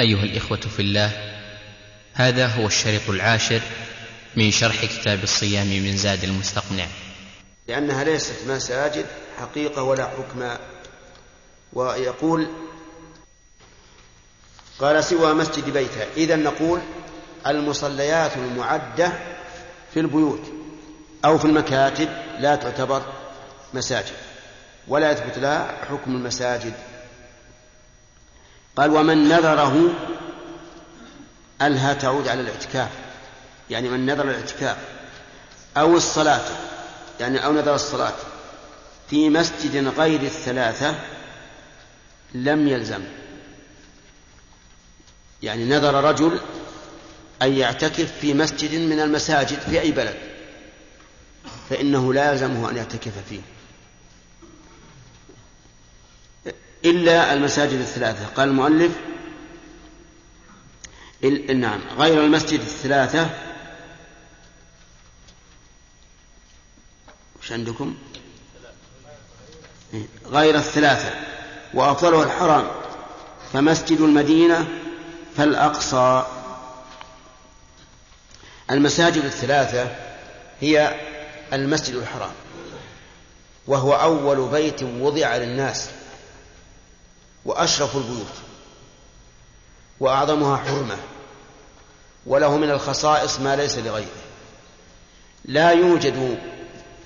أيها الإخوة في الله هذا هو الشريط العاشر من شرح كتاب الصيام من زاد المستقنع. لأنها ليست مساجد حقيقة ولا حكم ويقول قال سوى مسجد بيتها إذا نقول المصليات المعدة في البيوت أو في المكاتب لا تعتبر مساجد ولا يثبت لها حكم المساجد. قال ومن نذره ألها تعود على الاعتكاف. يعني من نذر الاعتكاف أو الصلاة يعني أو نذر الصلاة في مسجد غير الثلاثة لم يلزم. يعني نذر رجل أن يعتكف في مسجد من المساجد في أي بلد فإنه لا يلزمه أن يعتكف فيه. إلا المساجد الثلاثة. قال المؤلف نعم غير المسجد الثلاثة. وش عندكم؟ إيه، غير الثلاثة. وأفضلها الحرام. فمسجد المدينة فالأقصى. المساجد الثلاثة هي المسجد الحرام. وهو أول بيت وضع للناس. وأشرف البيوت وأعظمها حرمة وله من الخصائص ما ليس لغيره. لا يوجد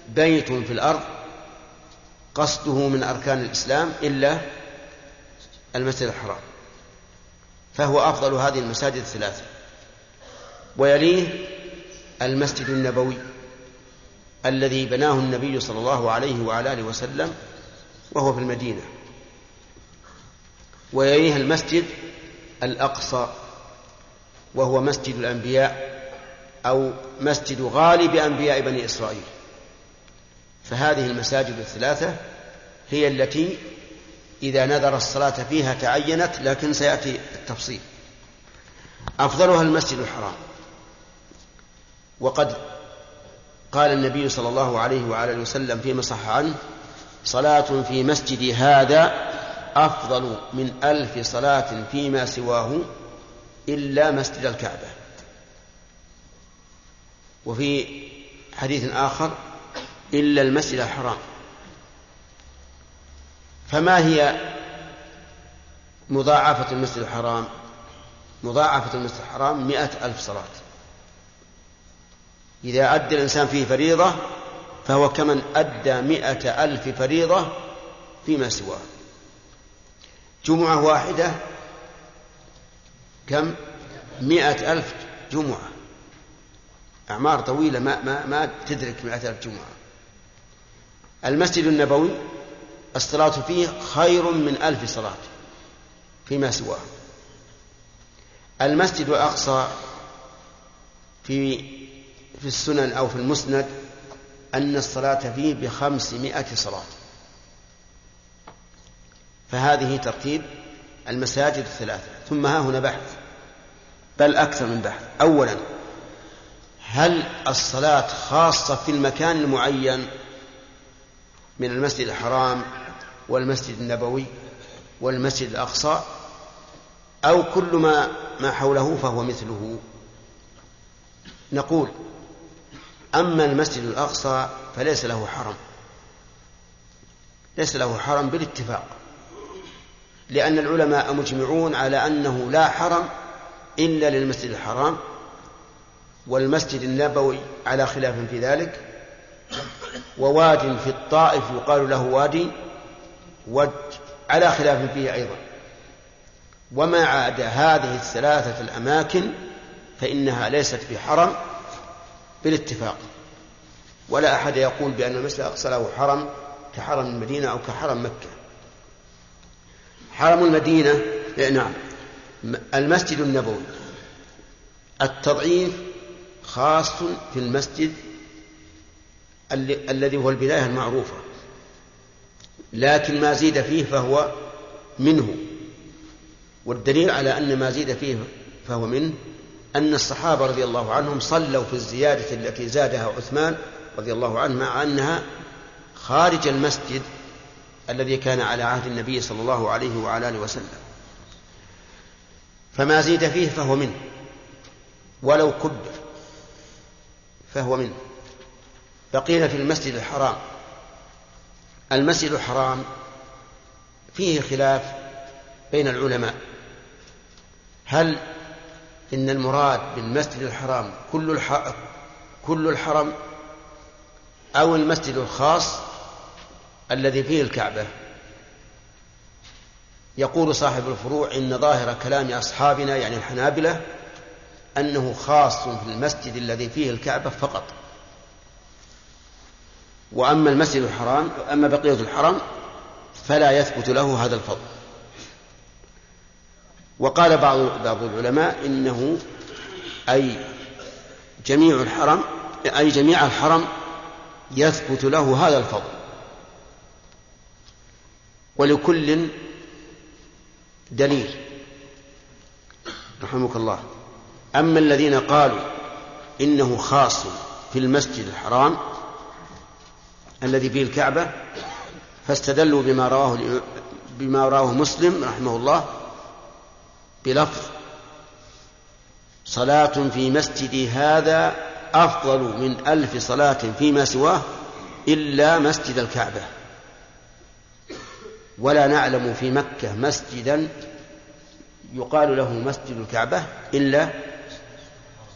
بيت في الأرض قصده من أركان الإسلام إلا المسجد الحرام فهو أفضل هذه المساجد الثلاثة. ويليه المسجد النبوي الذي بناه النبي صلى الله عليه وعلى آله وسلم وهو في المدينة. ويليه المسجد الأقصى وهو مسجد الأنبياء أو مسجد غالب أنبياء بني إسرائيل. فهذه المساجد الثلاثة هي التي إذا نذر الصلاة فيها تعينت لكن سيأتي التفصيل. أفضلها المسجد الحرام. وقد قال النبي صلى الله عليه وعلى وسلم فيما صح عنه صلاة في مسجد هذا أفضل من ألف صلاة فيما سواه إلا مسجد الكعبة. وفي حديث آخر إلا المسجد الحرام. فما هي مضاعفة المسجد الحرام؟ مضاعفة المسجد الحرام مئة ألف صلاة. إذا أدى الإنسان فيه فريضة فهو كمن أدى مئة ألف فريضة فيما سواه. جمعة واحدة كم؟ مئة ألف جمعة. أعمار طويلة ما, ما, ما تدرك مئة ألف جمعة. المسجد النبوي الصلاة فيه خير من ألف صلاة فيما سواه. المسجد الأقصى في في السنن أو في المسند أن الصلاة فيه بخمسمائة صلاة. فهذه ترتيب المساجد الثلاثة. ثم ها هنا بحث. بل أكثر من بحث. أولا هل الصلاة خاصة في المكان المعين من المسجد الحرام والمسجد النبوي والمسجد الأقصى؟ أو كل ما ما حوله فهو مثله؟ نقول أما المسجد الأقصى فليس له حرم. ليس له حرم بالاتفاق. لأن العلماء مجمعون على أنه لا حرم إلا للمسجد الحرام والمسجد النبوي على خلاف في ذلك وواد في الطائف يقال له وادي ود على خلاف فيه أيضا. وما عاد هذه الثلاثة الأماكن فإنها ليست بحرم بالاتفاق. ولا أحد يقول بأن المسجد الأقصى له حرم كحرم المدينة أو كحرم مكة. حرم المدينة. نعم. المسجد النبوي. التضعيف خاص في المسجد الذي هو البداية المعروفة. لكن ما زيد فيه فهو منه. والدليل على أن ما زيد فيه فهو منه أن الصحابة رضي الله عنهم صلوا في الزيادة التي زادها عثمان رضي الله عنه مع أنها خارج المسجد الذي كان على عهد النبي صلى الله عليه وعلى آله وسلم. فما زيد فيه فهو منه. ولو كبر فهو منه. بقينا في المسجد الحرام. المسجد الحرام فيه خلاف بين العلماء. هل إن المراد بالمسجد الحرام كل الح... كل الحرم أو المسجد الخاص؟ الذي فيه الكعبة. يقول صاحب الفروع إن ظاهر كلام أصحابنا يعني الحنابلة أنه خاص في المسجد الذي فيه الكعبة فقط. وأما المسجد الحرام أما بقية الحرم فلا يثبت له هذا الفضل. وقال بعض بعض العلماء إنه أي جميع الحرم أي جميع الحرم يثبت له هذا الفضل. ولكل دليل. رحمك الله. أما الذين قالوا إنه خاص في المسجد الحرام الذي فيه الكعبة فاستدلوا بما رواه بما رواه مسلم رحمه الله بلفظ صلاة في مسجدي هذا أفضل من ألف صلاة فيما سواه إلا مسجد الكعبة. ولا نعلم في مكة مسجدا يقال له مسجد الكعبة إلا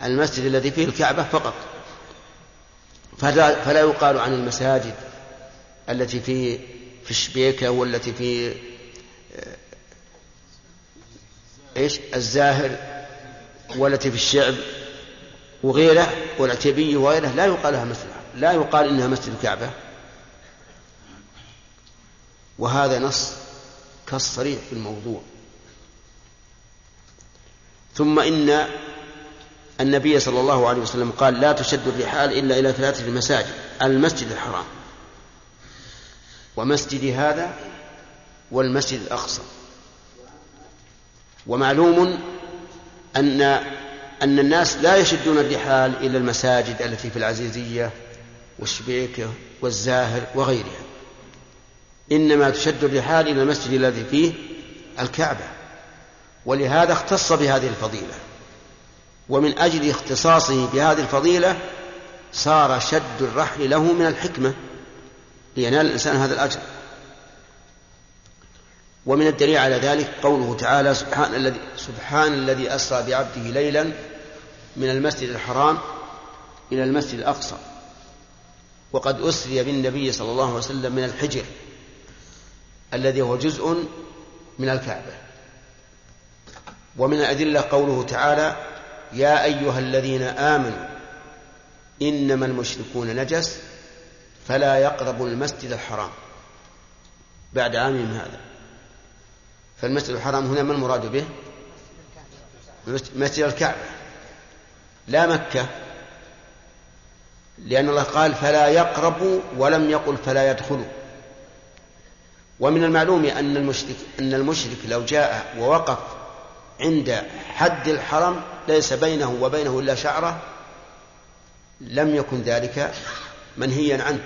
المسجد الذي فيه الكعبة فقط. فلا, يقال عن المساجد التي في في الشبيكة والتي في آه، إيش؟ الزاهر والتي في الشعب وغيره والعتيبي وغيره لا يقال لها مسجد لا يقال إنها مسجد الكعبة. وهذا نص كالصريح في الموضوع. ثم إن النبي صلى الله عليه وسلم قال لا تشد الرحال إلا إلى ثلاثة مساجد المسجد الحرام. ومسجد هذا والمسجد الأقصى. ومعلوم أن أن الناس لا يشدون الرحال إلى المساجد التي في العزيزية والشبيكة والزاهر وغيرها. إنما تشد الرحال إلى المسجد الذي فيه الكعبة ولهذا اختص بهذه الفضيلة. ومن أجل اختصاصه بهذه الفضيلة صار شد الرحل له من الحكمة لينال الإنسان هذا الأجر. ومن الدليل على ذلك قوله تعالى سبحان الذي سبحان الذي أسرى بعبده ليلا من المسجد الحرام إلى المسجد الأقصى وقد أسري بالنبي صلى الله عليه وسلم من الحجر. الذي هو جزء من الكعبة. ومن الأدلة قوله تعالى يا أيها الذين آمنوا إنما المشركون نجس فلا يقربوا المسجد الحرام. بعد عامهم هذا. فالمسجد الحرام هنا ما المراد به؟ مسجد الكعبة. لا مكة. لأن الله قال فلا يقربوا ولم يقل فلا يدخلوا. ومن المعلوم أن المشرك أن المشرك لو جاء ووقف عند حد الحرم ليس بينه وبينه إلا شعرة لم يكن ذلك منهيا عنه.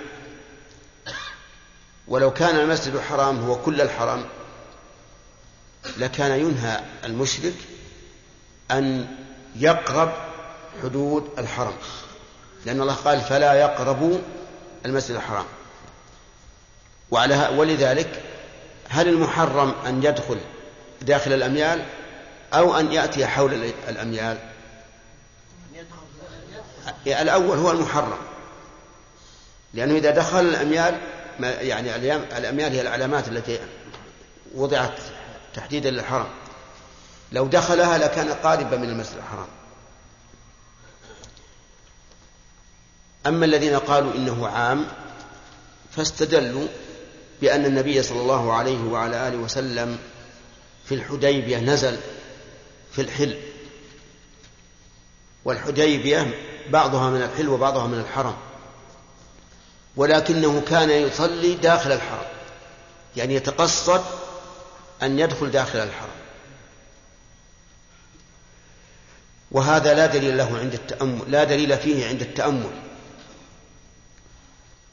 ولو كان المسجد الحرام هو كل الحرم لكان ينهى المشرك أن يقرب حدود الحرم. لأن الله قال فلا يقربوا المسجد الحرام. وعلى ولذلك هل المحرم أن يدخل داخل الأميال أو أن يأتي حول الأميال؟ الأول هو المحرم. لأنه إذا دخل الأميال يعني الأميال هي العلامات التي وضعت تحديدا للحرم لو دخلها لكان قاربا من المسجد الحرام. أما الذين قالوا إنه عام فاستدلوا بأن النبي صلى الله عليه وعلى آله وسلم في الحديبية نزل في الحل. والحديبية بعضها من الحل وبعضها من الحرم. ولكنه كان يصلي داخل الحرم. يعني يتقصد أن يدخل داخل الحرم. وهذا لا دليل له عند التأمل لا دليل فيه عند التأمل.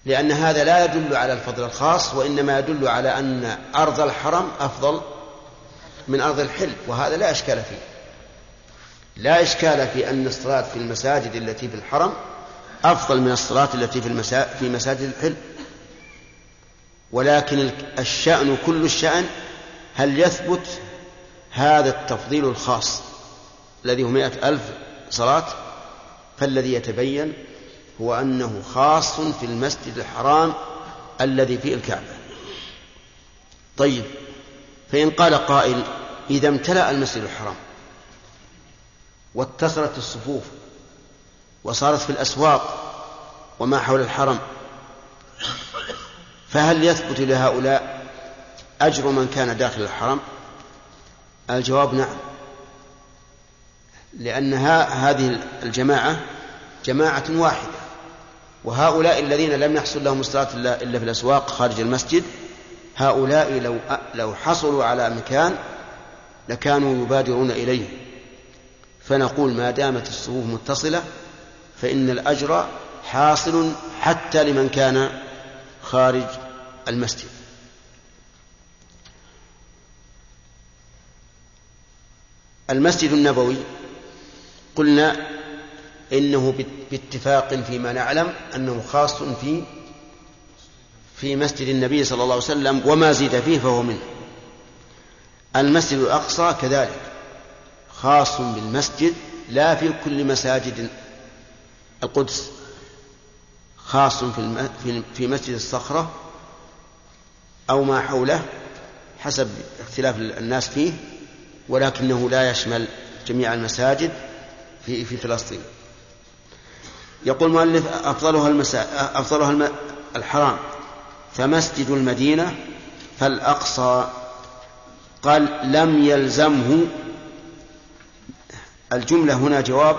لأن هذا لا يدل على الفضل الخاص وإنما يدل على أن أرض الحرم أفضل من أرض الحل وهذا لا إشكال فيه. لا إشكال في أن الصلاة في المساجد التي في الحرم أفضل من الصلاة التي في, المسا... في مساجد الحل. ولكن الشأن كل الشأن هل يثبت هذا التفضيل الخاص الذي هو مئة ألف صلاة؟ فالذي يتبين هو أنه خاص في المسجد الحرام الذي فيه الكعبة. طيب فإن قال قائل إذا امتلأ المسجد الحرام واتصلت الصفوف وصارت في الأسواق وما حول الحرم فهل يثبت لهؤلاء أجر من كان داخل الحرم؟ الجواب نعم. لأن هذه الجماعة جماعة واحدة. وهؤلاء الذين لم يحصل لهم الصلاة إلا في الأسواق خارج المسجد هؤلاء لو لو حصلوا على مكان لكانوا يبادرون إليه. فنقول ما دامت الصفوف متصلة فإن الأجر حاصل حتى لمن كان خارج المسجد. المسجد النبوي قلنا إنه باتفاق فيما نعلم أنه خاص في في مسجد النبي صلى الله عليه وسلم وما زيد فيه فهو منه المسجد الأقصى كذلك خاص بالمسجد لا في كل مساجد القدس خاص في في مسجد الصخرة أو ما حوله حسب اختلاف الناس فيه ولكنه لا يشمل جميع المساجد في في فلسطين. يقول المؤلف أفضلها المسا... أفضلها الحرام فمسجد المدينة فالأقصى قال لم يلزمه الجملة هنا جواب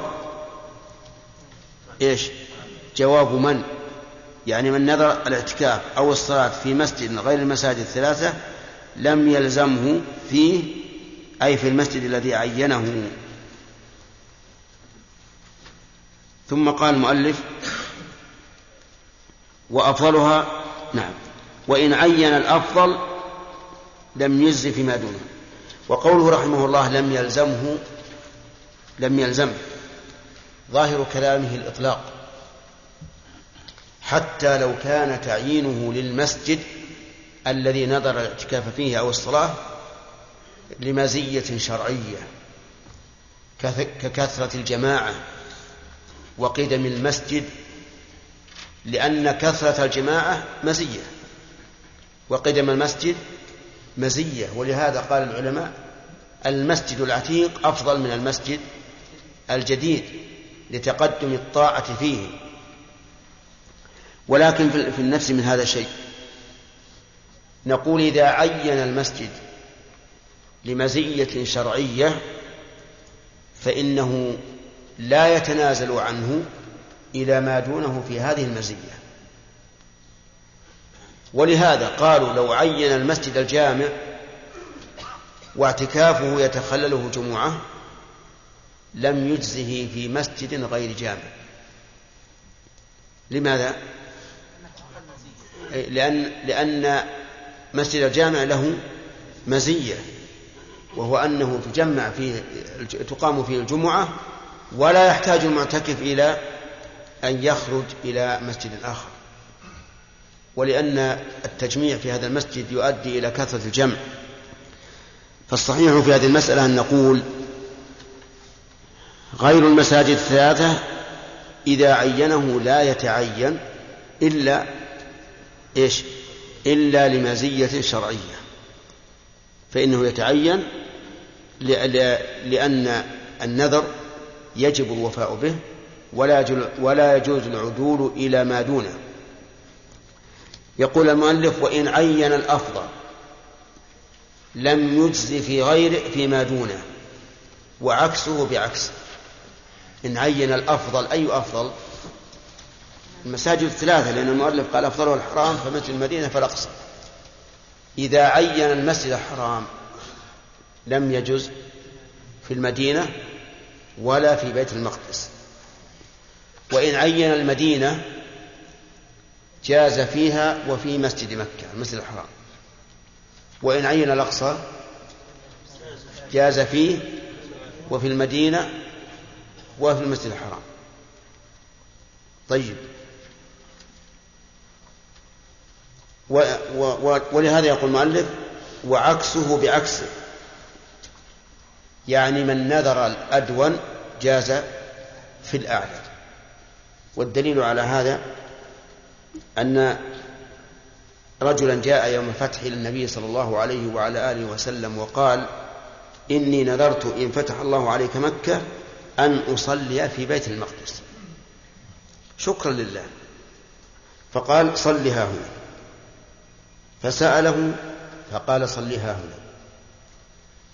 إيش؟ جواب من؟ يعني من نذر الاعتكاف أو الصلاة في مسجد غير المساجد الثلاثة لم يلزمه فيه أي في المسجد الذي عينه ثم قال المؤلف وأفضلها نعم وإن عين الأفضل لم يجز فيما دونه. وقوله رحمه الله لم يلزمه لم يلزم ظاهر كلامه الإطلاق. حتى لو كان تعيينه للمسجد الذي نظر الاعتكاف فيه أو الصلاة لمزية شرعية ككثرة الجماعة وقدم المسجد لأن كثرة الجماعة مزية. وقدم المسجد مزية ولهذا قال العلماء المسجد العتيق أفضل من المسجد الجديد لتقدم الطاعة فيه. ولكن في النفس من هذا شيء. نقول إذا عين المسجد لمزية شرعية فإنه لا يتنازل عنه إلى ما دونه في هذه المزية ولهذا قالوا لو عين المسجد الجامع واعتكافه يتخلله جمعة لم يجزه في مسجد غير جامع لماذا؟ لأن لأن مسجد الجامع له مزية وهو أنه تجمع فيه تقام فيه الجمعة ولا يحتاج المعتكف إلى أن يخرج إلى مسجد آخر. ولأن التجميع في هذا المسجد يؤدي إلى كثرة الجمع. فالصحيح في هذه المسألة أن نقول غير المساجد الثلاثة إذا عينه لا يتعين إلا إيش؟ إلا لمزية شرعية. فإنه يتعين لأن النذر يجب الوفاء به ولا ولا يجوز العدول إلى ما دونه. يقول المؤلف وإن عين الأفضل لم يجز في غير فيما دونه وعكسه بعكس إن عين الأفضل أي أفضل؟ المساجد الثلاثة لأن المؤلف قال أفضلها الحرام فمسجد المدينة فالأقصى إذا عين المسجد الحرام لم يجز في المدينة ولا في بيت المقدس. وإن عين المدينة جاز فيها وفي مسجد مكة المسجد الحرام. وإن عين الأقصى جاز فيه وفي المدينة وفي المسجد الحرام. طيب. و و ولهذا يقول المؤلف وعكسه بعكسه. يعني من نذر الأدون جاز في الأعلى والدليل على هذا أن رجلا جاء يوم الفتح إلى النبي صلى الله عليه وعلى آله وسلم وقال إني نذرت إن فتح الله عليك مكة أن أصلي في بيت المقدس. شكرا لله. فقال صلها هنا. فسأله فقال صلها هنا.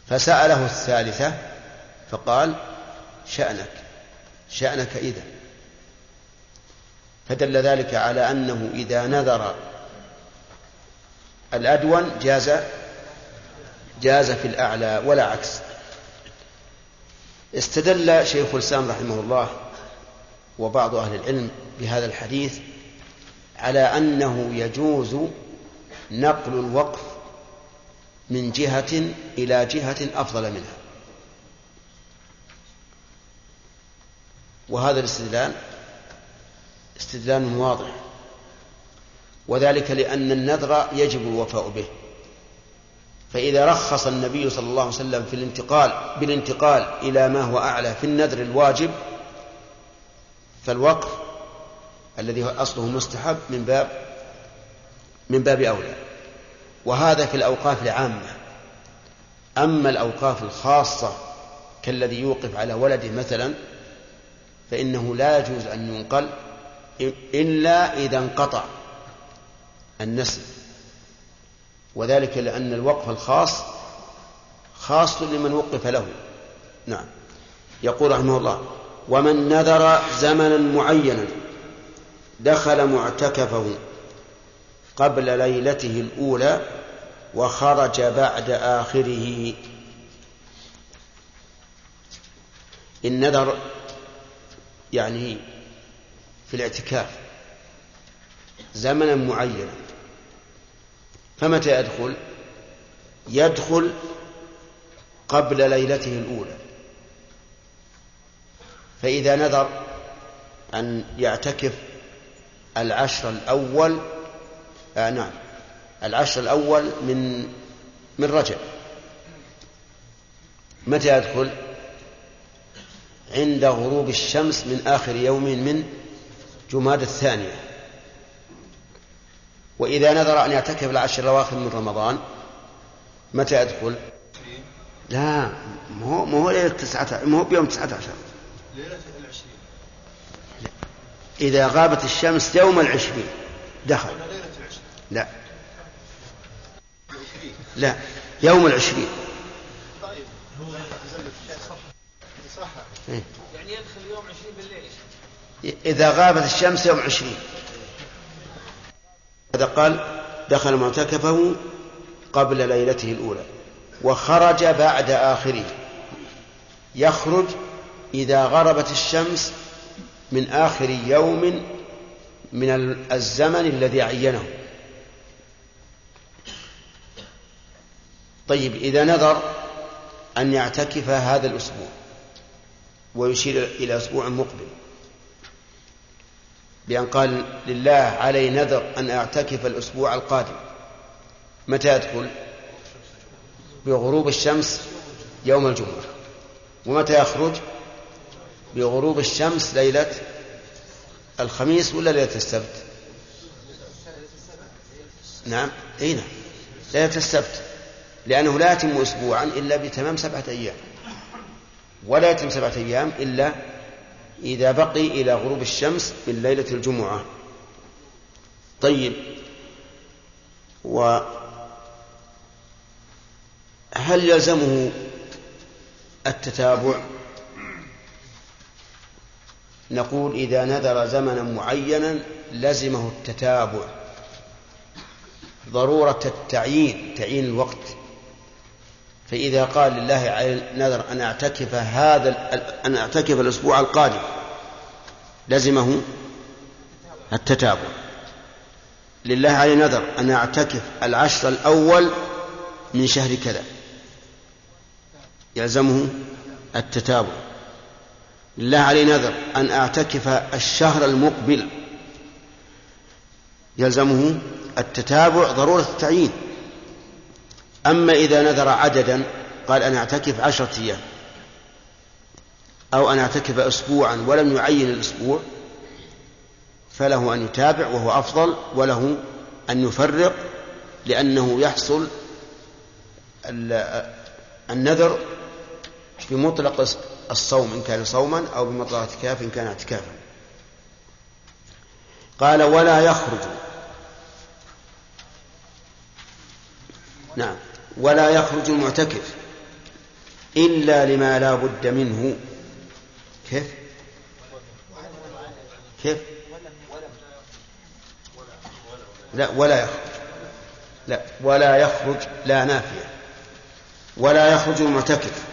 فسأله الثالثة فقال شأنك شأنك إذا. فدل ذلك على أنه إذا نذر الأدون جاز جاز في الأعلى ولا عكس. استدل شيخ الإسلام رحمه الله وبعض أهل العلم بهذا الحديث على أنه يجوز نقل الوقف من جهة إلى جهة أفضل منها. وهذا الاستدلال استدلال واضح. وذلك لأن النذر يجب الوفاء به. فإذا رخص النبي صلى الله عليه وسلم في الانتقال بالانتقال إلى ما هو أعلى في النذر الواجب فالوقف الذي هو أصله مستحب من باب من باب أولى. وهذا في الأوقاف العامة. أما الأوقاف الخاصة كالذي يوقف على ولده مثلا فإنه لا يجوز أن ينقل إلا إذا انقطع النسل. وذلك لأن الوقف الخاص خاص لمن وقف له. نعم. يقول رحمه الله ومن نذر زمنا معينا دخل معتكفه قبل ليلته الأولى وخرج بعد آخره. النذر يعني في الاعتكاف زمنا معينا. فمتى يدخل؟ يدخل قبل ليلته الأولى. فإذا نذر أن يعتكف العشر الأول آه نعم. العشر الأول من من رجب. متى يدخل؟ عند غروب الشمس من آخر يوم من جماد الثانية. وإذا نذر أن يعتكف العشر الأواخر من رمضان متى يدخل؟ لا ما هو ليلة تسعة ما هو بيوم تسعة عشر. ليلة العشرين إذا غابت الشمس يوم العشرين دخل. لا. لا. يوم العشرين. إيه. يعني يدخل يوم عشرين بالليل. إذا غابت الشمس يوم عشرين. هذا قال دخل معتكفه قبل ليلته الأولى وخرج بعد آخره. يخرج إذا غربت الشمس من آخر يوم من الزمن الذي عينه. طيب إذا نذر أن يعتكف هذا الأسبوع ويشير إلى أسبوع مقبل بأن قال لله علي نذر أن أعتكف الأسبوع القادم متى يدخل بغروب الشمس يوم الجمعة. ومتى يخرج؟ بغروب الشمس ليلة الخميس ولا ليلة السبت؟ نعم أي نعم ليلة السبت. لأنه لا يتم أسبوعا إلا بتمام سبعة أيام. ولا يتم سبعة أيام إلا إذا بقي إلى غروب الشمس من ليلة الجمعة. طيب وهل يلزمه التتابع؟ نقول إذا نذر زمنا معينا لزمه التتابع. ضرورة التعيين تعيين الوقت. فإذا قال لله على نذر أن أعتكف هذا أن أعتكف الأسبوع القادم لزمه التتابع. لله علي نذر أن أعتكف العشر الأول من شهر كذا يلزمه التتابع. لله علي نذر أن أعتكف الشهر المقبل يلزمه التتابع ضرورة التعيين. أما إذا نذر عددا قال أنا أعتكف عشرة أيام. أو أن أعتكف أسبوعا ولم يعين الأسبوع فله أن يتابع وهو أفضل وله أن يفرق لأنه يحصل النذر بمطلق الصوم إن كان صوما أو بمطلق اعتكاف إن كان اعتكافا. قال ولا يخرج. نعم. ولا يخرج المعتكف إلا لما لا بد منه. كيف؟ كيف؟ لا ولا يخرج. لا ولا يخرج لا نافية. ولا يخرج المعتكف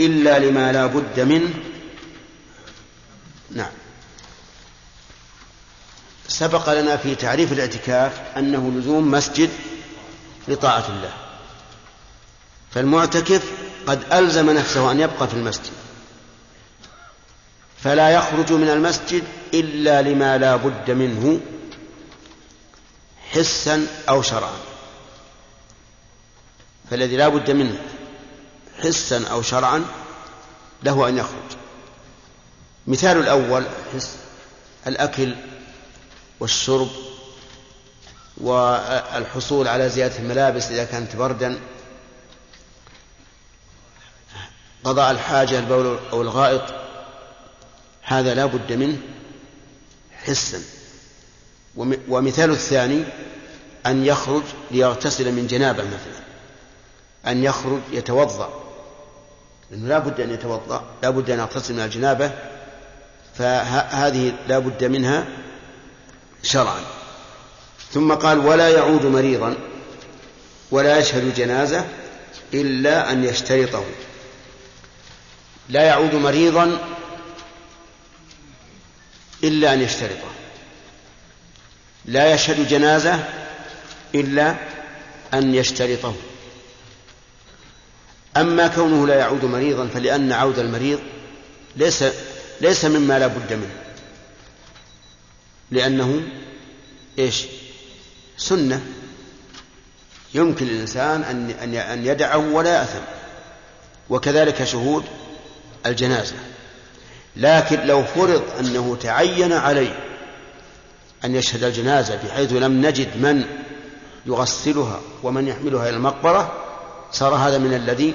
إلا لما لا بد منه. نعم. سبق لنا في تعريف الاعتكاف أنه لزوم مسجد لطاعة الله. فالمعتكف قد ألزم نفسه أن يبقى في المسجد. فلا يخرج من المسجد إلا لما لا بد منه حسا أو شرعا. فالذي لا بد منه حسا أو شرعا له أن يخرج. مثال الأول حس الأكل والشرب والحصول على زيادة الملابس إذا كانت بردا. قضاء الحاجة البول أو الغائط هذا لا بد منه حسا. ومثال الثاني أن يخرج ليغتسل من جنابة مثلا أن يخرج يتوضأ. لأنه لا بد أن يتوضأ لا بد أن يغتسل من الجنابة فهذه لا بد منها شرعا. ثم قال ولا يعود مريضا ولا يشهد جنازة إلا أن يشترطه. لا يعود مريضا إلا أن يشترطه. لا يشهد جنازة إلا أن يشترطه. أما كونه لا يعود مريضا فلأن عود المريض ليس ليس مما لا بد منه. لأنه إيش؟ سنة. يمكن للإنسان أن أن يدعه ولا يأثم وكذلك شهود الجنازة. لكن لو فرض أنه تعين عليه أن يشهد الجنازة بحيث لم نجد من يغسلها ومن يحملها إلى المقبرة صار هذا من الذي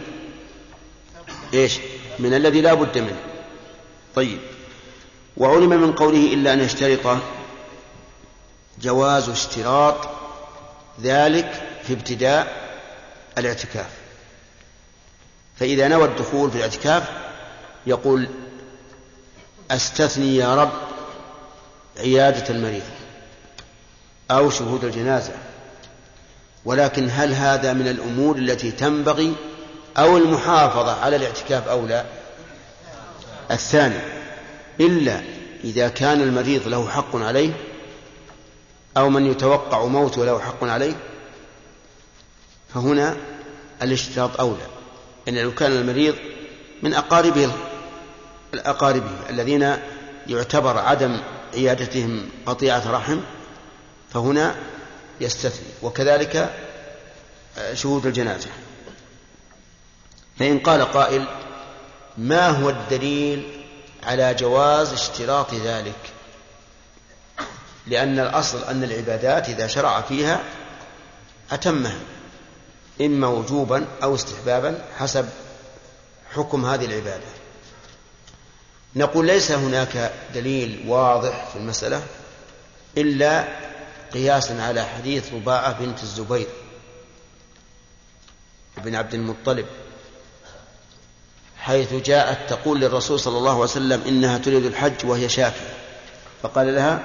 إيش؟ من الذي لا بد منه. طيب. وعلم من قوله إلا أن يشترط جواز اشتراط ذلك في ابتداء الاعتكاف. فإذا نوى الدخول في الاعتكاف يقول أستثني يا رب عيادة المريض أو شهود الجنازة ولكن هل هذا من الأمور التي تنبغي أو المحافظة على الاعتكاف أو لا؟ الثاني إلا إذا كان المريض له حق عليه أو من يتوقع موته له حق عليه فهنا الاشتراط أولى أن لو كان المريض من أقاربه الذين يعتبر عدم عيادتهم قطيعة رحم فهنا يستثني. وكذلك شهود الجنازة. فإن قال قائل ما هو الدليل على جواز اشتراط ذلك؟ لأن الأصل أن العبادات إذا شرع فيها أتمها إما وجوبا أو استحبابا حسب حكم هذه العبادة. نقول ليس هناك دليل واضح في المسألة إلا قياسا على حديث رباعة بنت الزبير بن عبد المطلب حيث جاءت تقول للرسول صلى الله عليه وسلم إنها تريد الحج وهي شافية فقال لها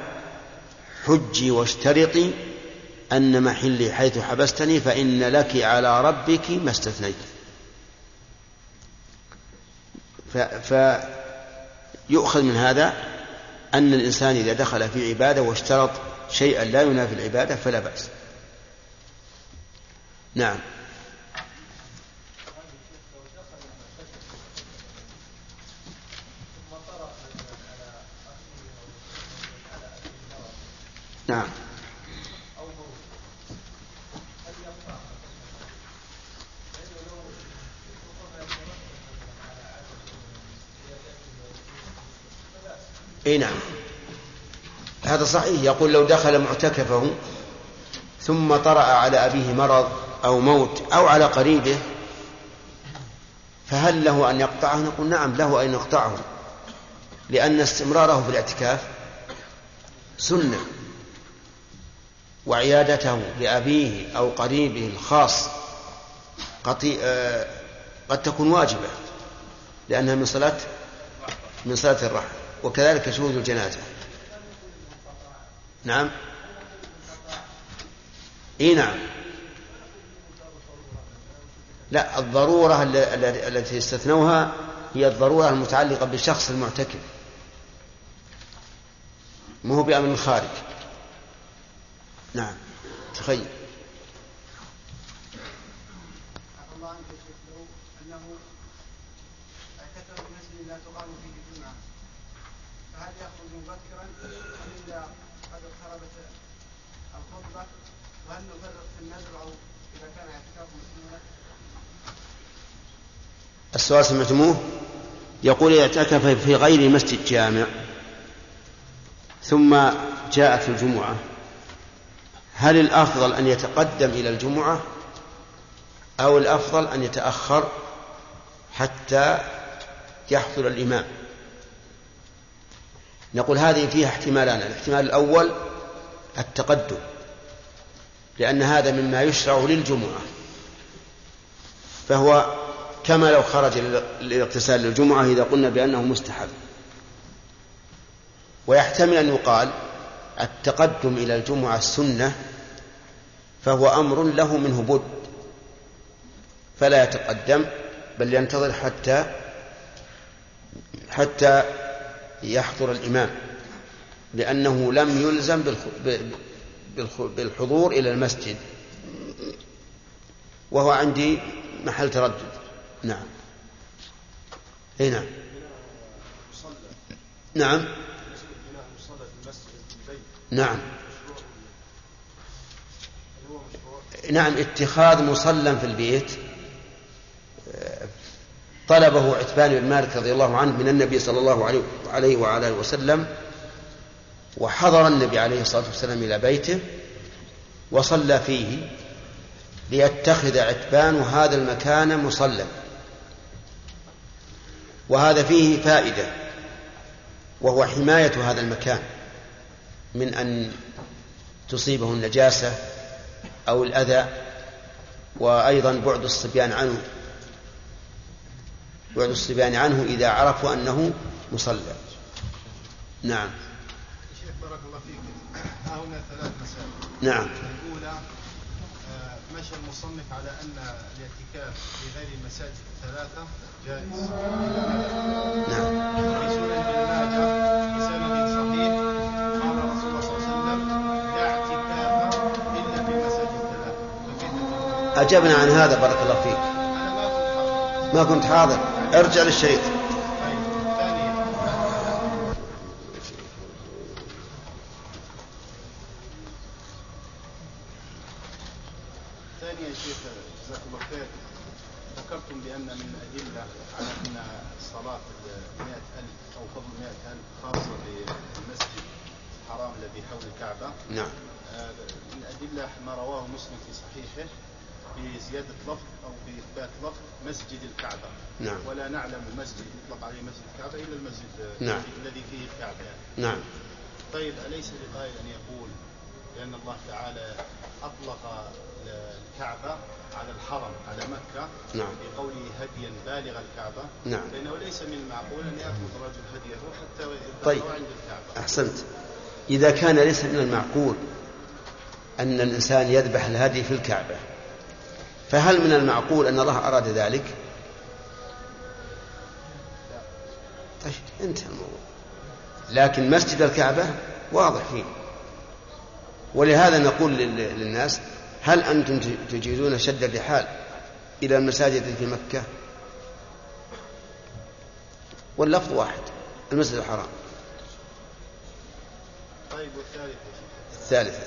حجي واشترطي أن محلي حيث حبستني فإن لك على ربك ما استثنيت. يؤخذ من هذا أن الإنسان إذا دخل في عبادة واشترط شيئا لا ينافي العبادة فلا بأس. نعم. نعم. إي نعم. هذا صحيح. يقول لو دخل معتكفه ثم طرأ على أبيه مرض أو موت أو على قريبه فهل له أن يقطعه؟ نقول نعم له أن يقطعه. لأن استمراره في الاعتكاف سنة. وعيادته لأبيه أو قريبه الخاص آه، قد تكون واجبة. لأنها من صلاة من صلاة الرحم. وكذلك شهود الجنازة. نعم. إي نعم. لا الضرورة التي استثنوها هي الضرورة المتعلقة بالشخص المعتكف. ما هو بأمر خارج. نعم. تخيل. السؤال سمعتموه؟ يقول اعتكف في غير مسجد جامع ثم جاءت الجمعة هل الأفضل أن يتقدم إلى الجمعة أو الأفضل أن يتأخر حتى يحضر الإمام؟ نقول هذه فيها احتمالان الاحتمال الأول التقدم لأن هذا مما يشرع للجمعة فهو كما لو خرج للاغتسال للجمعة إذا قلنا بأنه مستحب. ويحتمل أن يقال التقدم إلى الجمعة السنة فهو أمر له منه بد فلا يتقدم بل ينتظر حتى حتى يحضر الإمام لأنه لم يلزم بالحضور إلى المسجد. وهو عندي محل تردد. نعم. إي نعم. نعم. نعم. نعم اتخاذ مصلى في البيت. طلبه عتبان بن مالك رضي الله عنه من النبي صلى الله عليه وعلى آله وسلم وحضر النبي عليه الصلاة والسلام إلى بيته وصلى فيه ليتخذ عتبان هذا المكان مصلى. وهذا فيه فائدة وهو حماية هذا المكان من أن تصيبه النجاسة أو الأذى وأيضا بعد الصبيان عنه بعد الصبيان عنه إذا عرفوا أنه مصلى. نعم. شيخ بارك الله فيك. ها هنا ثلاث مسائل. نعم. المصنف على أن الاعتكاف في غير المساجد الثلاثة جائز. نعم. في سنن ابن ماجه بسند صحيح قال رسول الله صلى الله عليه وسلم لا اعتكاف إلا في المساجد الثلاثة. فكيف أجبنا عن هذا بارك الله فيك. أنا ما كنت حاضر. ما كنت حاضر. ارجع للشريط طيب ثانيا ثانيا يا شيخ جزاكم الله خير ذكرتم بأن من الأدلة على أن صلاة المئة ألف أو فضل المئة ألف خاصة بالمسجد الحرام الذي حول الكعبة نعم آه، من الأدلة ما رواه مسلم في صحيحه بزيادة لفظ أو بإثبات لفظ مسجد الكعبة نعم. ولا نعلم مسجد يطلق عليه مسجد الكعبة إلا المسجد نعم. الذي فيه الكعبة يعني. نعم طيب أليس لقائل أن يقول لأن الله تعالى أطلق الكعبة على الحرم على مكة نعم. بقوله هديا بالغ الكعبة نعم. فإنه ليس من المعقول أن يأخذ رجل هديه حتى يذبحه طيب. أحسنت إذا كان ليس من المعقول أن الإنسان يذبح الهدي في الكعبة فهل من المعقول أن الله أراد ذلك؟ طيب انتهى الموضوع لكن مسجد الكعبة واضح فيه ولهذا نقول لل- للناس هل أنتم تجيزون شد الرحال إلى المساجد في مكة واللفظ واحد المسجد الحرام. طيب والثالث؟ يا شيخ الثالثة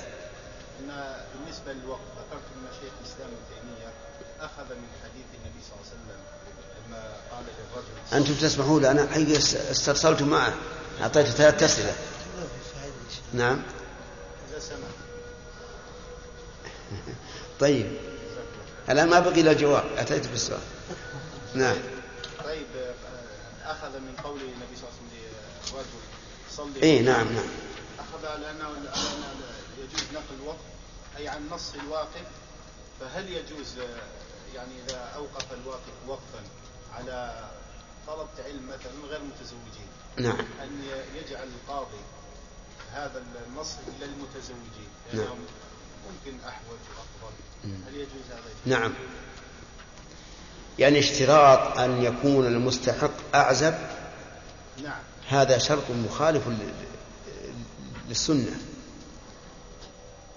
أن بالنسبة للوقت ذكرت أن شيخ الإسلام ابن تيمية أخذ من حديث النبي صلى الله عليه وسلم لما قال للرجل أنتم تسمحون لي أنا حقيقة استرسلت معه أعطيته ثلاث أسئلة. نعم. إذا سمع طيب. الآن ما بقي إلا جواب أتيت بالسؤال. نعم. أخذ من قول النبي صلى الله عليه وسلم لرجل صلي. إي نعم نعم. أخذ على أنه على أنه يجوز نقل الوقف أي عن نص الواقف فهل يجوز يعني إذا أوقف الواقف وقفا على طلبة علم مثلا غير متزوجين نعم. أن يجعل القاضي هذا النص للمتزوجين نعم. لأنهم ممكن أحوج وأفضل هل يجوز هذا؟ نعم. يعني اشتراط أن يكون المستحق أعزب؟ نعم. هذا شرط مخالف لل- للسنة.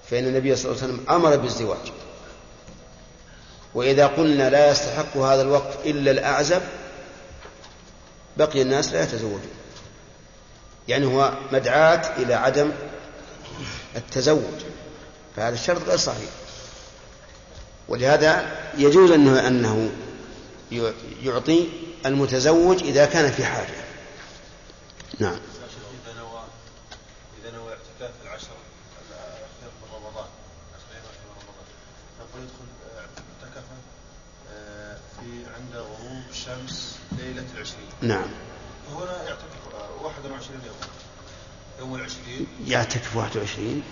فإن النبي صلى الله عليه وسلم أمر بالزواج. وإذا قلنا لا يستحق هذا الوقف إلا الأعزب بقي الناس لا يتزوجون. يعني هو مدعاة إلى عدم التزوج. فهذا الشرط غير صحيح. ولهذا يجوز أنه, أنه يعطي المتزوج إذا كان في حاجة. نعم. إذا نوى اعتكاف العشر من رمضان نقول يدخل آه، في عند غروب الشمس ليلة العشرين. نعم. فهنا يعتكف آه، 21 يوم. يوم العشرين؟ يعتكف 21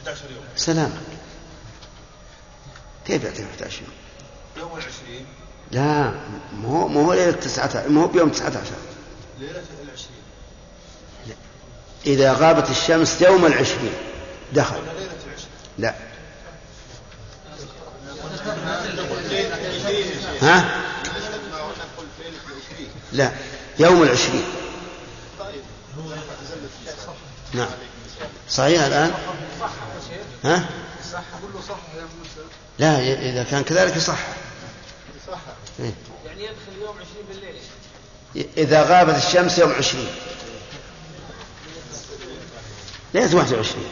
11 يوم. سلام كيف يعتكف 11 يوم؟ يوم العشرين. لا ما هو ما هو ليلة 19 ما هو بيوم 19 ليلة العشرين. إذا غابت الشمس يوم العشرين دخل. ليلة العشرين. لا. ها؟ لا يوم العشرين. نعم. صحيح الآن؟ ها؟ لا إذا كان كذلك صح. يعني يدخل يوم 20 بالليل. إذا غابت الشمس يوم عشرين. ليلة واحد وعشرين.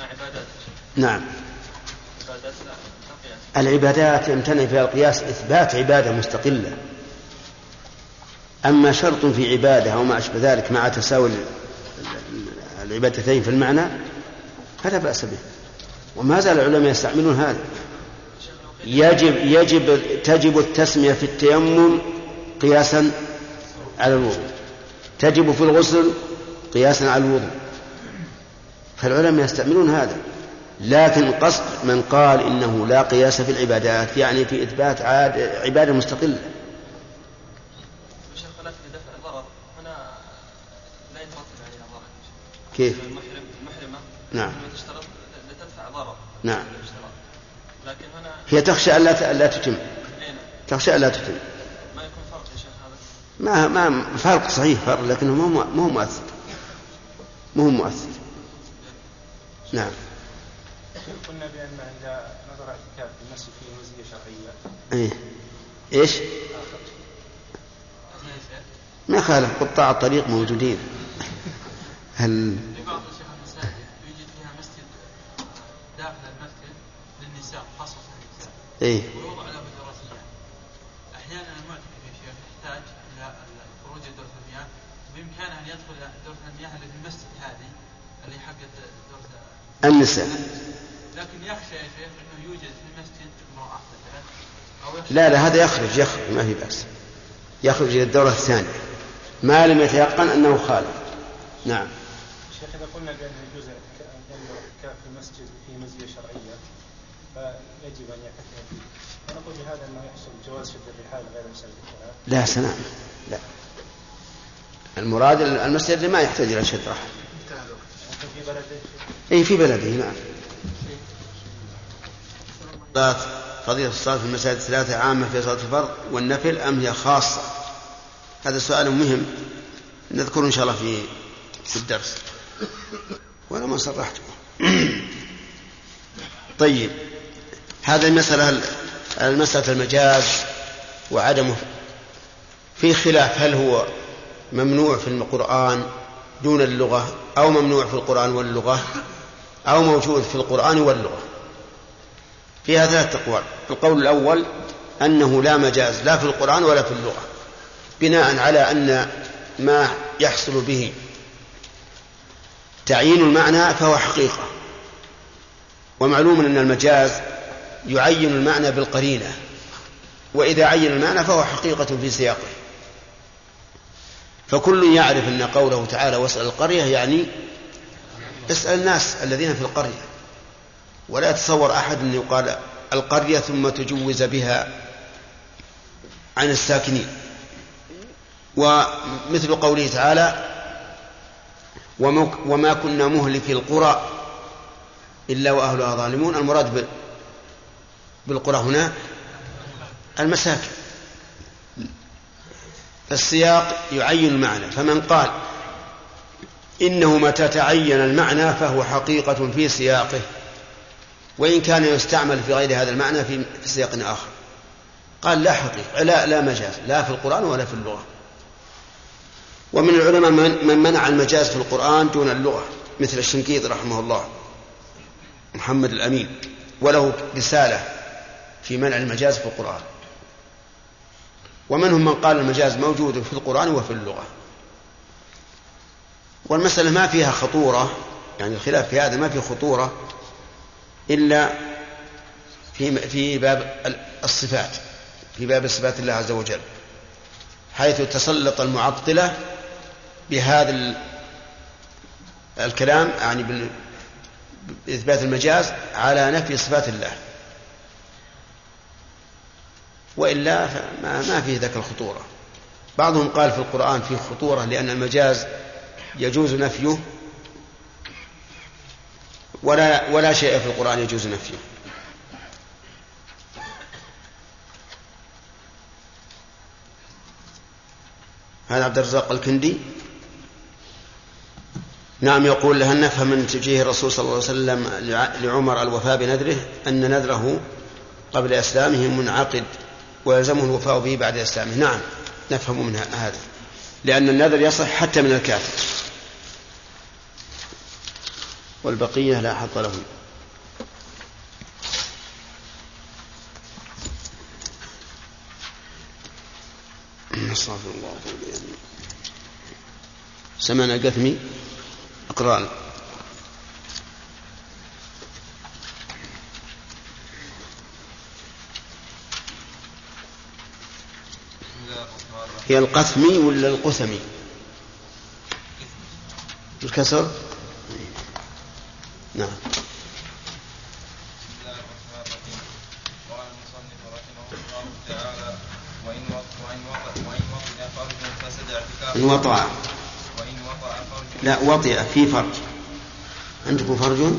عبادات. نعم. عبادات لا قياس العبادات يمتنع فيها القياس إثبات عبادة مستقلة. أما شرط في عبادة أو ما أشبه ذلك مع تساوي ال- ال- العبادتين في المعنى فلا بأس به. وما زال العلماء يستعملون هذا. يجب يجب تجب التسمية في التيمم قياسا على الوضوء. تجب في الغسل قياسا على الوضوء. فالعلماء يستعملون هذا. لكن قصد من قال إنه لا قياس في العبادات يعني في إثبات عاد عبادة مستقلة. كيف؟ نعم. لتدفع ضرر. نعم. لكن هنا هي تخشى الا الا تتم. أين تخشى الا تتم. ما يكون فرق يا شيخ هذا؟ ما ما فرق صحيح فرق لكنه مو مو مؤثر. مو مؤثر. نعم. قلنا بأن عند نظر اعتكاف في المسجد فيه مزية شرعية. إيه. إيش؟ ما خالف قطاع الطريق موجودين. هل في بعض شيخ المساجد يوجد فيها مسجد داخل المسجد للنساء خاصة إيه. ويوضع له دراسيات أحيانا المعتكف يا شيخ يحتاج إلى الخروج لدورة المياه. بإمكانه أن يدخل دورة المياه اللي في المسجد هذه اللي حقت دورة النساء. لكن يخشى يا شيخ أنه يوجد في المسجد امرأة مثلا لا لا هذا يخرج يخرج ما في بأس. يخرج إلى الدورة الثانية. ما لم يتيقن أنه خالف نعم. شيخ إذا قلنا بأن يجوز الاعتكاف في المسجد فيه مزية شرعية فيجب أن يعتكف بهذا أنه يحصل جواز شد الرحال غير مسجد لا سلام لا. المراد المسجد اللي ما يحتاج إلى شد رحل لكن في بلده أي في بلده نعم. صلاة فضيلة الصلاة في المساجد الثلاثة عامة في صلاة الفرض والنفل أم هي خاصة؟ هذا سؤال مهم نذكره إن شاء الله في في الدرس. ولا ما صرحته. طيب هذه المسألة المسألة المجاز وعدمه في خلاف هل هو ممنوع في القرآن دون اللغة أو ممنوع في القرآن واللغة أو موجود في القرآن واللغة؟ فيها ثلاثة أقوال القول الأول أنه لا مجاز لا في القرآن ولا في اللغة بناء على أن ما يحصل به تعيين المعنى فهو حقيقة. ومعلوم أن المجاز يعين المعنى بالقرينة وإذا عين المعنى فهو حقيقة في سياقه. فكل يعرف أن قوله تعالى واسأل القرية يعني اسأل الناس الذين في القرية. ولا يتصور أحد أن يقال القرية ثم تجوز بها عن الساكنين. ومثل قوله تعالى وما كنا مهلك القرى إلا وأهلها ظالمون. المراد بالقرى هنا المساكن. فالسياق يعين المعنى. فمن قال إنه متى تعين المعنى فهو حقيقة في سياقه وإن كان يستعمل في غير هذا المعنى في سياق آخر. قال لا حقيقة لا لا مجاز لا في القرآن ولا في اللغة. ومن العلماء من منع المجاز في القرآن دون اللغة مثل الشنقيط رحمه الله محمد الأمين وله رسالة في منع المجاز في القرآن. ومنهم من قال المجاز موجود في القرآن وفي اللغة. والمسألة ما فيها خطورة يعني الخلاف في هذا ما فيه خطورة إلا في في باب الصفات في باب صفات الله عز وجل. حيث تسلط المعطلة بهذا الكلام يعني بإثبات المجاز على نفي صفات الله. وإلا فما ما فيه ذاك الخطورة. بعضهم قال في القرآن فيه خطورة لأن المجاز يجوز نفيه ولا ولا شيء في القرآن يجوز نفيه. هذا عبد الرزاق الكندي. نعم يقول هل نفهم من توجيه الرسول صلى الله عليه وسلم لعمر الوفاء بنذره أن نذره قبل إسلامه منعقد ويلزمه الوفاء به بعد إسلامه. نعم نفهم من هذا. لأن النذر يصح حتى من الكافر. والبقية لا حظ لهم. استغفر الله سمعنا قثمي. أقرأ. هي القثمي ولا القثمي الكسر؟ نعم. إن وطأ. لا وطئ. في فرج عندكم فرج؟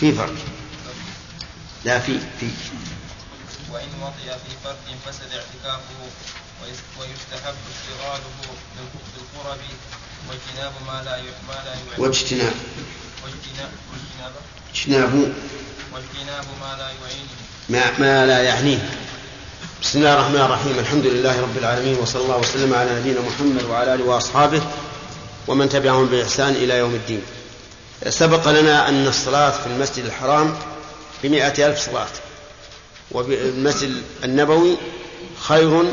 في فرج لا في في. وإن وطئ في فرج فسد اعتكافه. ويستحب اشتغاله بالقرب واجتناب ما لا ما لا واجتناب. واجتناب اجتناب. واجتناب ما لا يعينه. ما, ما لا يعنيه. بسم الله الرحمن الرحيم. الحمد لله رب العالمين وصلى الله وسلم على نبينا محمد وعلى آله وأصحابه ومن تبعهم بإحسان إلى يوم الدين. سبق لنا أن الصلاة في المسجد الحرام بمائة ألف صلاة وبالمسجد النبوي خير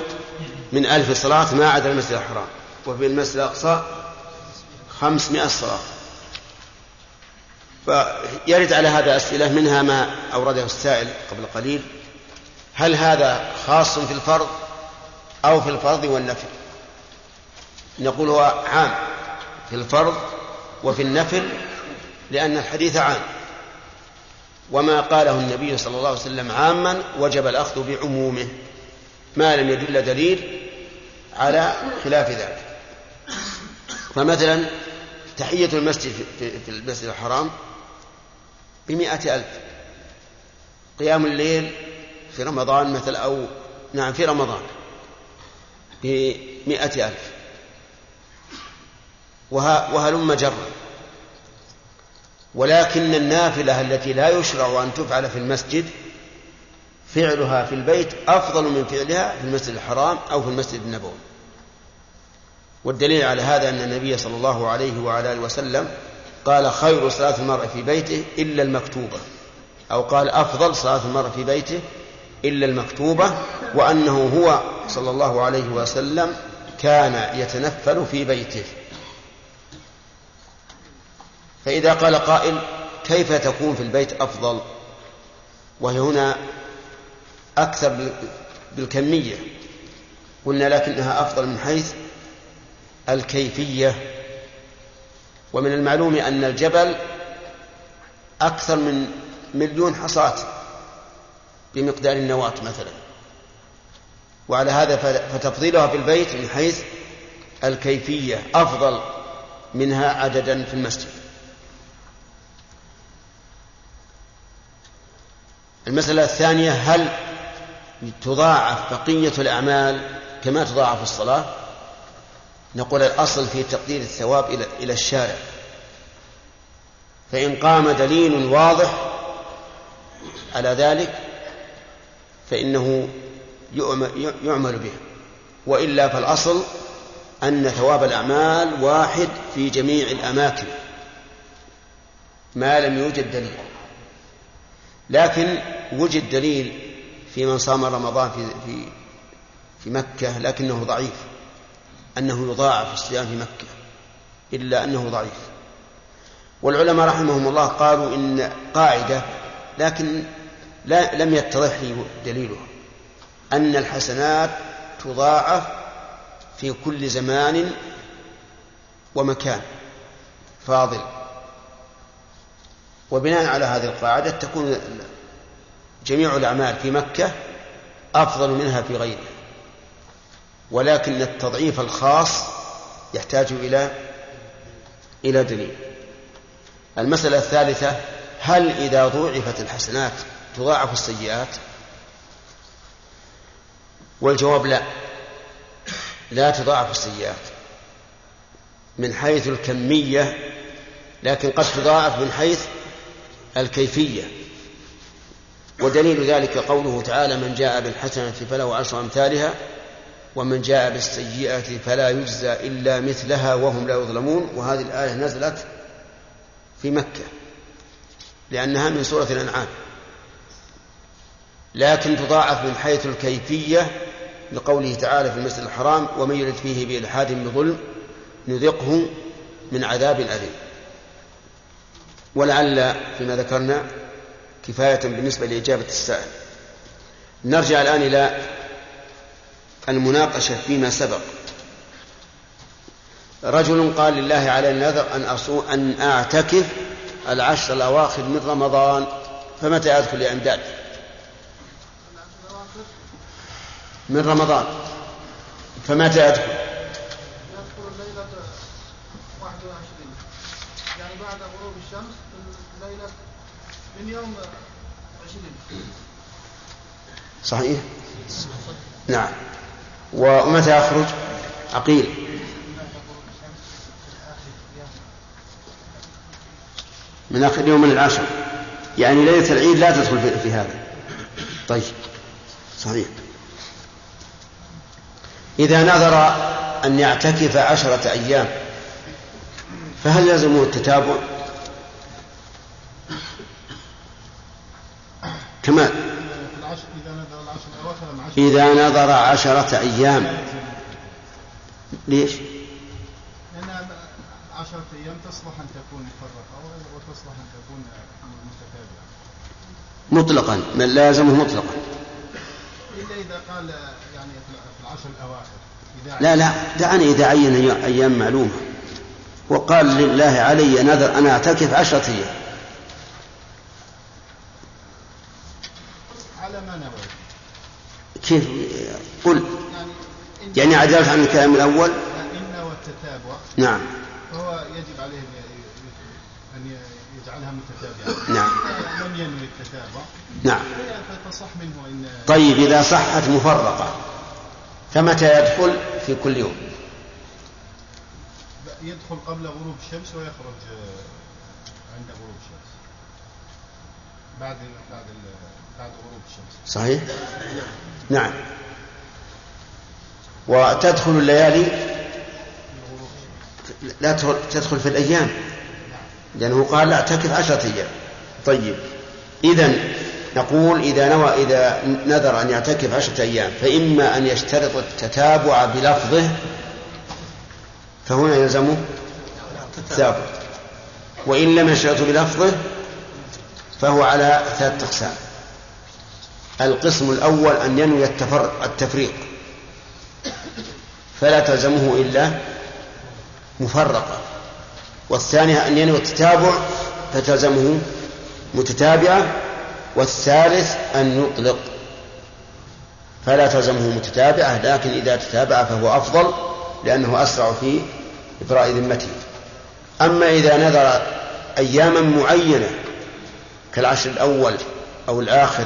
من ألف صلاة ما عدا المسجد الحرام. وفي المسجد الأقصى خمسمائة صلاة فيرد على هذا أسئلة منها ما أورده السائل قبل قليل. هل هذا خاص في الفرض أو في الفرض والنفل نقول هو عام في الفرض وفي النفل لأن الحديث عام. وما قاله النبي صلى الله عليه وسلم عاما وجب الأخذ بعمومه. ما لم يدل دليل على خلاف ذلك. فمثلا تحية المسجد في المسجد الحرام بمئة ألف. قيام الليل في رمضان مثل أو نعم في رمضان بمئة ألف. وهلم جرا. ولكن النافلة التي لا يشرع أن تفعل في المسجد فعلها في البيت أفضل من فعلها في المسجد الحرام أو في المسجد النبوي. والدليل على هذا أن النبي صلى الله عليه وعلى آله وسلم قال خير صلاة المرء في بيته إلا المكتوبة. أو قال أفضل صلاة المرء في بيته إلا المكتوبة وأنه هو صلى الله عليه وسلم كان يتنفل في بيته. فإذا قال قائل كيف تكون في البيت أفضل؟ وهي هنا أكثر بالكمية. قلنا لكنها أفضل من حيث الكيفية. ومن المعلوم أن الجبل أكثر من مليون حصاة بمقدار النواة مثلا. وعلى هذا فتفضيلها في البيت من حيث الكيفية أفضل منها عددا في المسجد. المسألة الثانية هل تضاعف بقية الأعمال كما تضاعف الصلاة؟ نقول الأصل في تقدير الثواب إلى إلى الشارع. فإن قام دليل واضح على ذلك فإنه يعمل به. وإلا فالأصل أن ثواب الأعمال واحد في جميع الأماكن. ما لم يوجد دليل. لكن وجد دليل في من صام رمضان في في في مكة لكنه ضعيف. أنه يضاعف الصيام في مكة إلا أنه ضعيف. والعلماء رحمهم الله قالوا إن قاعدة لكن لا لم يتضح لي دليلها. أن الحسنات تضاعف في كل زمان ومكان فاضل. وبناء على هذه القاعدة تكون جميع الأعمال في مكة أفضل منها في غيرها. ولكن التضعيف الخاص يحتاج إلى إلى دليل. المسألة الثالثة هل إذا ضوعفت الحسنات تضاعف السيئات؟ والجواب لا. لا تضاعف السيئات. من حيث الكمية لكن قد تضاعف من حيث الكيفية. ودليل ذلك قوله تعالى من جاء بالحسنة فله عشر أمثالها ومن جاء بالسيئة فلا يجزى إلا مثلها وهم لا يظلمون وهذه الآية نزلت في مكة لأنها من سورة الأنعام. لكن تضاعف من حيث الكيفية لقوله تعالى في المسجد الحرام ومن يرد فيه بإلحاد بظلم نذقه من عذاب أليم. ولعل فيما ذكرنا كفاية بالنسبة لإجابة السائل. نرجع الآن إلى المناقشة فيما سبق. رجل قال لله على النذر أن أصوم أن أعتكف العشر الأواخر من رمضان فمتى أدخل يا إمداد؟ من رمضان. فمتى أدخل يدخل الليلة 21 يعني بعد غروب الشمس ليلة من يوم 20 صحيح؟ نعم. ومتى أخرج؟ عقيل. من آخر يوم من العشر. يعني ليلة العيد لا تدخل في هذا. طيب. صحيح. إذا نذر أن يعتكف عشرة أيام فهل يلزمه التتابع؟ كمال. إذا نذر عشرة أيام. ليش؟ لأن عشرة أيام تصلح أن تكون مفرقة وتصلح أن تكون متتابعة. مطلقا. من لازمه مطلقا. إلا إذا قال يعني في العشر الأواخر. لا لا. دعني إذا عين أيام معلومة. وقال لله علي نذر أنا أعتكف عشرة أيام. على ما نوى. كيف؟ قل. يعني عدلت عن الكلام الأول؟ إن والتتابع نعم. فهو يجب عليه أن يجعلها متتابعة. نعم. لم ينوي التتابع. نعم. فتصح منه إن طيب إذا صحت مفرقة فمتى يدخل؟ في كل يوم. يدخل قبل غروب الشمس ويخرج عند غروب الشمس. بعد بعد بعد غروب الشمس. صحيح؟ نعم. وتدخل الليالي؟ لا تدخل في الأيام. لأنه قال لا اعتكف عشرة أيام. طيب. إذا نقول إذا نوى إذا نذر أن يعتكف عشرة أيام فإما أن يشترط التتابع بلفظه فهنا يلزمه التتابع. وإن لم يشترط بلفظه فهو على ثلاثة أقسام. القسم الأول أن ينوي التفريق. فلا تلزمه إلا مفرقة. والثانية أن ينوي التتابع فتلزمه متتابعة. والثالث أن يطلق. فلا تلزمه متتابعة لكن إذا تتابع فهو أفضل لأنه أسرع في إبراء ذمته. أما إذا نذر أياما معينة كالعشر الأول أو الآخر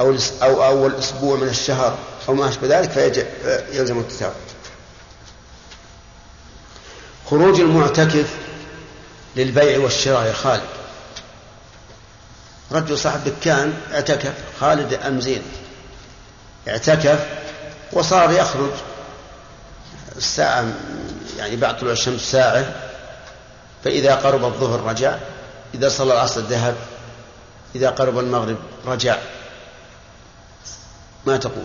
أو أو أول أسبوع من الشهر أو ما أشبه ذلك فيلزم التتابع خروج المعتكف للبيع والشراء يا خالد. رجل صاحب دكان اعتكف خالد المزين اعتكف وصار يخرج الساعة يعني بعد طلوع الشمس ساعة فإذا قرب الظهر رجع إذا صلى العصر ذهب إذا قرب المغرب رجع. ما تقول؟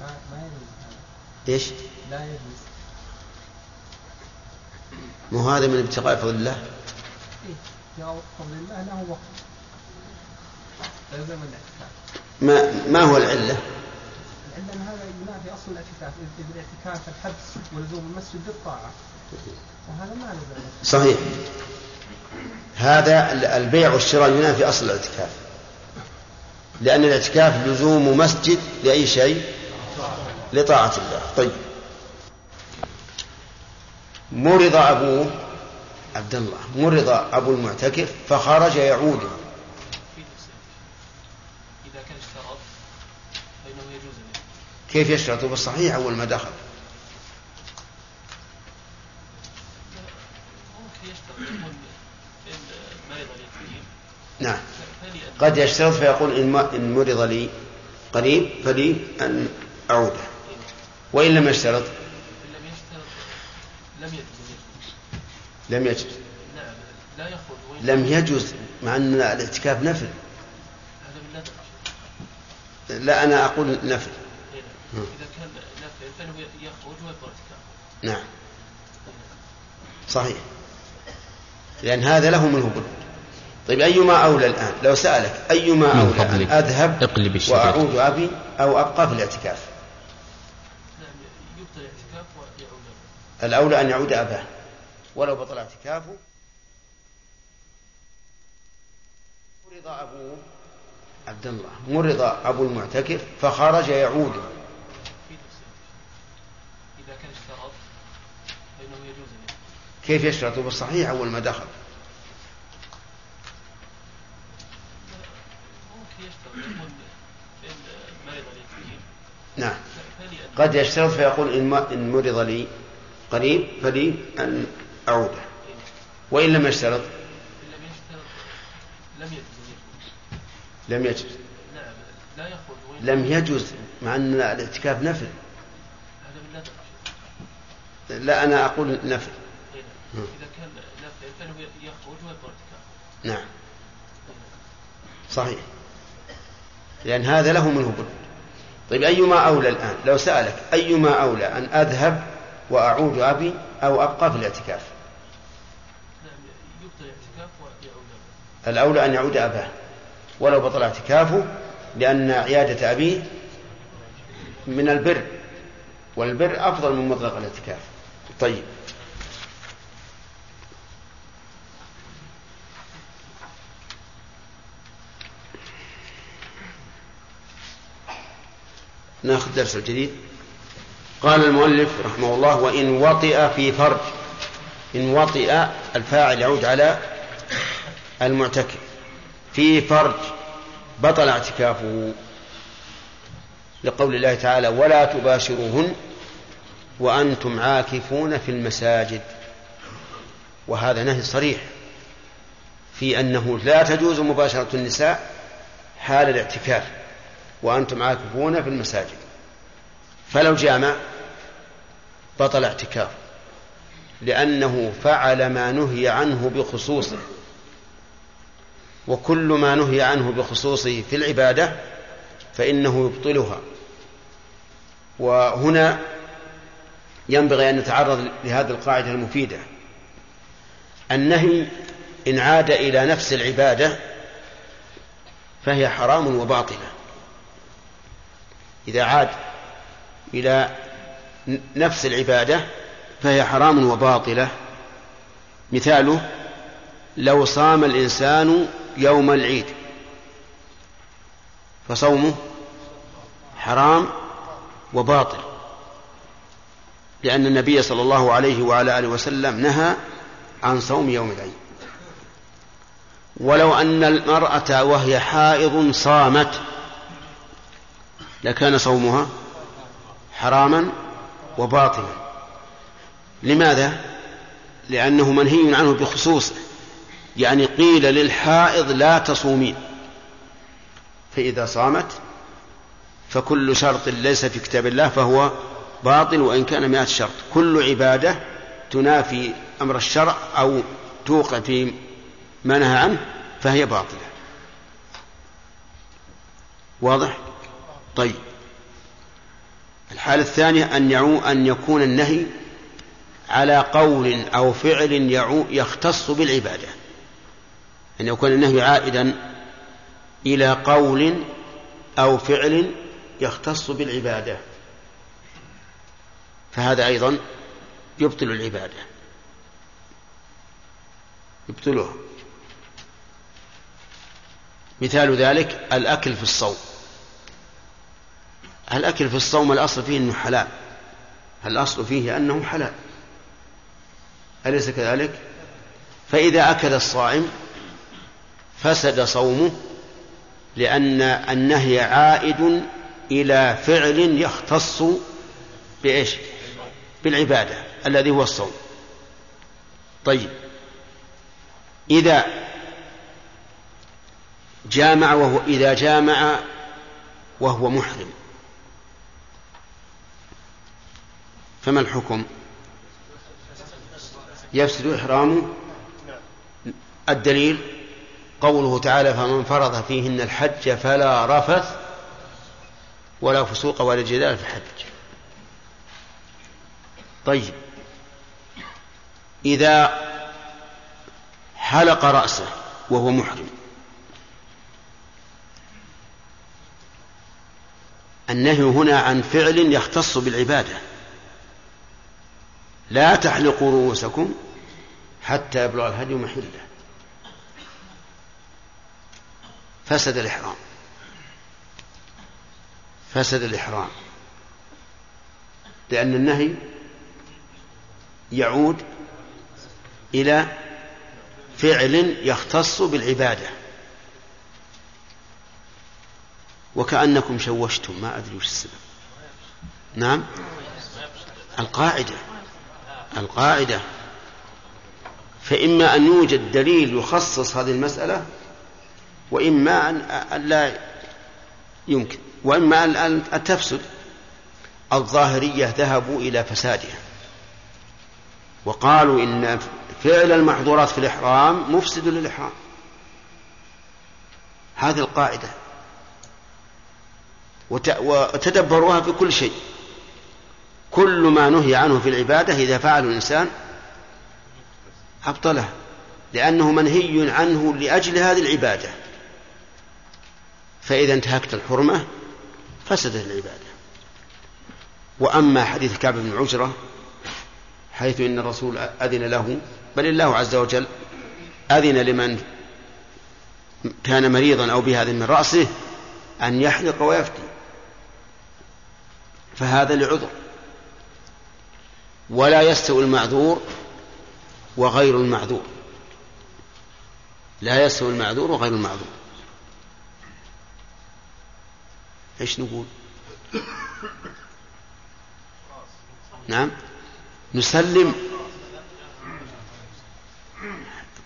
ما ما يجوز إيش؟ لا يجوز مو هذا من ابتغاء فضل الله؟ إيه له ما ما هو العلة؟ العلة أن هذا ينافي أصل الاعتكاف. الاعتكاف الحبس ولزوم المسجد بالطاعة. وهذا ما لزم صحيح. هذا البيع والشراء ينافي أصل الاعتكاف. لأن الاعتكاف لزوم مسجد لأي شيء؟ لطاعة الله. طيب. مرض أبوه عبد الله. مرض أبو المعتكف فخرج يعود. كيف يشترط؟ بالصحيح أول ما دخل ممكن يشترط يقول إن مرض اليتيم نعم. قد يشترط فيقول إن إن مرض لي قريب فلي أن أعوده. وإن لم يشترط؟ لم يجوز. لم يجوز مع أن الاعتكاف نفل. لا أنا أقول نفل. إذا كان نافع فإنه يخرج ويبقى نعم. صحيح. لأن هذا له منه بد. طيب أيما أولى الآن؟ لو سألك أيما أولى فضلك. أن أذهب اقلب. وأعود أبي أو أبقى في الاعتكاف. الأولى أن يعود أباه. ولو بطل اعتكافه مرض أبوه عبد الله مرض أبو المعتكف فخرج يعود. إذا كان اشترط فإنه يجوز. كيف يشترط؟ بالصحيح أول ما دخل ممكن يشترط يقول إن مرض اليتيم نعم. قد يشترط فيقول إن, مرض لي قريب فلي أن أعوده وإن لم يشترط؟ لم يجوز. لم يجوز لا يخرج لم يجوز مع أن الاعتكاف نفل. لا أنا أقول نفل. إذا كان نافع فإنه يخرج ويبقى نعم. صحيح. لأن هذا له منه بد. طيب أيما أولى الآن؟ لو سألك أيما أولى أن أذهب وأعود أبي أو أبقى في الاعتكاف؟ الأولى أن يعود أباه ولو بطل اعتكافه لأن عيادة أبيه من البر والبر أفضل من مطلق الاعتكاف. طيب. ناخذ درس الجديد قال المؤلف رحمه الله وإن وطئ في فرج إن وطئ الفاعل يعود على المعتكف. في فرج بطل اعتكافه لقول الله تعالى ولا تباشروهن وأنتم عاكفون في المساجد. وهذا نهي صريح في أنه لا تجوز مباشرة النساء حال الاعتكاف. وأنتم عاكفون في المساجد. فلو جامع بطل اعتكافه لأنه فعل ما نهي عنه بخصوصه. وكل ما نهي عنه بخصوصه في العبادة فإنه يبطلها. وهنا ينبغي أن نتعرض لهذه القاعدة المفيدة. النهي إن عاد إلى نفس العبادة فهي حرام وباطلة. إذا عاد إلى نفس العبادة فهي حرام وباطلة. مثاله لو صام الإنسان يوم العيد فصومه حرام وباطل لأن النبي صلى الله عليه وعلى آله وسلم نهى عن صوم يوم العيد. ولو أن المرأة وهي حائض صامت لكان صومها حراما وباطلا. لماذا؟ لأنه منهي عنه بخصوصه يعني قيل للحائض لا تصومين فإذا صامت فكل شرط ليس في كتاب الله فهو باطل وإن كان مئة شرط. كل عبادة تنافي أمر الشرع أو توقع في ما نهى عنه فهي باطلة. واضح؟ طيب. الحالة الثانية أن يعو أن يكون النهي على قول أو فعل يعو يختص بالعبادة. أن يكون النهي عائدا إلى قول أو فعل يختص بالعبادة. فهذا أيضا يبطل العبادة. يبطلها مثال ذلك الأكل في الصوم. الأكل في الصوم الأصل فيه أنه حلال. الأصل فيه أنه حلال. أليس كذلك؟ فإذا أكل الصائم فسد صومه لأن النهي عائد إلى فعل يختص بإيش؟ بالعبادة الذي هو الصوم. طيب. إذا جامع وهو إذا جامع وهو محرم. فما الحكم؟ يفسد إحرامه الدليل؟ قوله تعالى فمن فرض فيهن الحج فلا رفث ولا فسوق ولا جدال في الحج. طيب. إذا حلق رأسه وهو محرم النهي هنا عن فعل يختص بالعبادة. لا تحلقوا رؤوسكم حتى يبلغ الهدي محله. فسد الإحرام. فسد الإحرام. لأن النهي يعود إلى فعل يختص بالعبادة. وكأنكم شوشتم ما أدري وش السبب. نعم؟ القاعدة. القاعدة. فإما أن يوجد دليل يخصص هذه المسألة وإما أن لا يمكن. وإما أن تفسد الظاهرية ذهبوا إلى فسادها. وقالوا إن فعل المحظورات في الإحرام مفسد للإحرام. هذه القاعدة. وتدبروها في كل شيء. كل ما نهي عنه في العبادة إذا فعله الإنسان أبطله لأنه منهي عنه لأجل هذه العبادة. فإذا انتهكت الحرمة فسدت العبادة. وأما حديث كعب بن عجرة حيث إن الرسول أذن له بل الله عز وجل أذن لمن كان مريضا أو بهذا من رأسه أن يحلق ويفتي. فهذا لعذر. ولا يستوي المعذور وغير المعذور. لا يستوي المعذور وغير المعذور. إيش نقول؟ نعم. نسلم.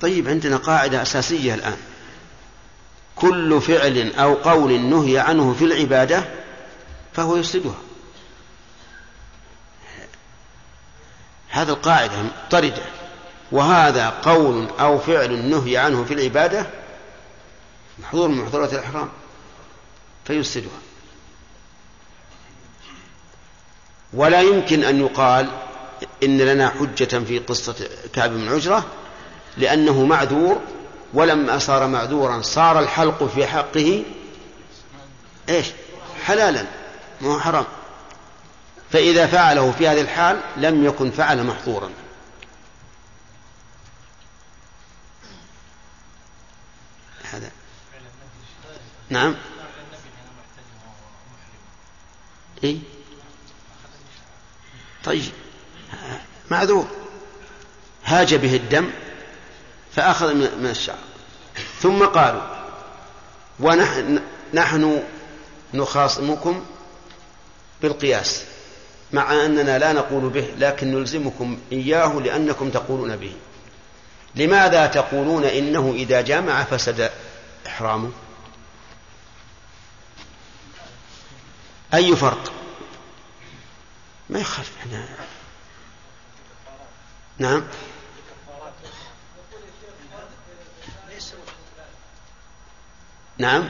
طيب عندنا قاعدة أساسية الآن. كل فعل أو قول نهي عنه في العبادة فهو يفسدها. هذا القاعدة مضطردة وهذا قول أو فعل نهي عنه في العبادة محظور من محظورات الإحرام فيفسدها. ولا يمكن أن يقال إن لنا حجة في قصة كعب بن عجرة لأنه معذور ولما صار معذورا صار الحلق في حقه إيش؟ حلالا ما هو حرام. فإذا فعله في هذه الحال لم يكن فعل محظورا. هذا. نعم. إيه؟ طيب. معذور. هاج به الدم فأخذ من الشعر. ثم قالوا ونحن نحن نخاصمكم بالقياس. مع أننا لا نقول به لكن نلزمكم إياه لأنكم تقولون به. لماذا تقولون إنه إذا جامع فسد إحرامه؟ أي فرق؟ ما يخالف إحنا. نعم. نعم.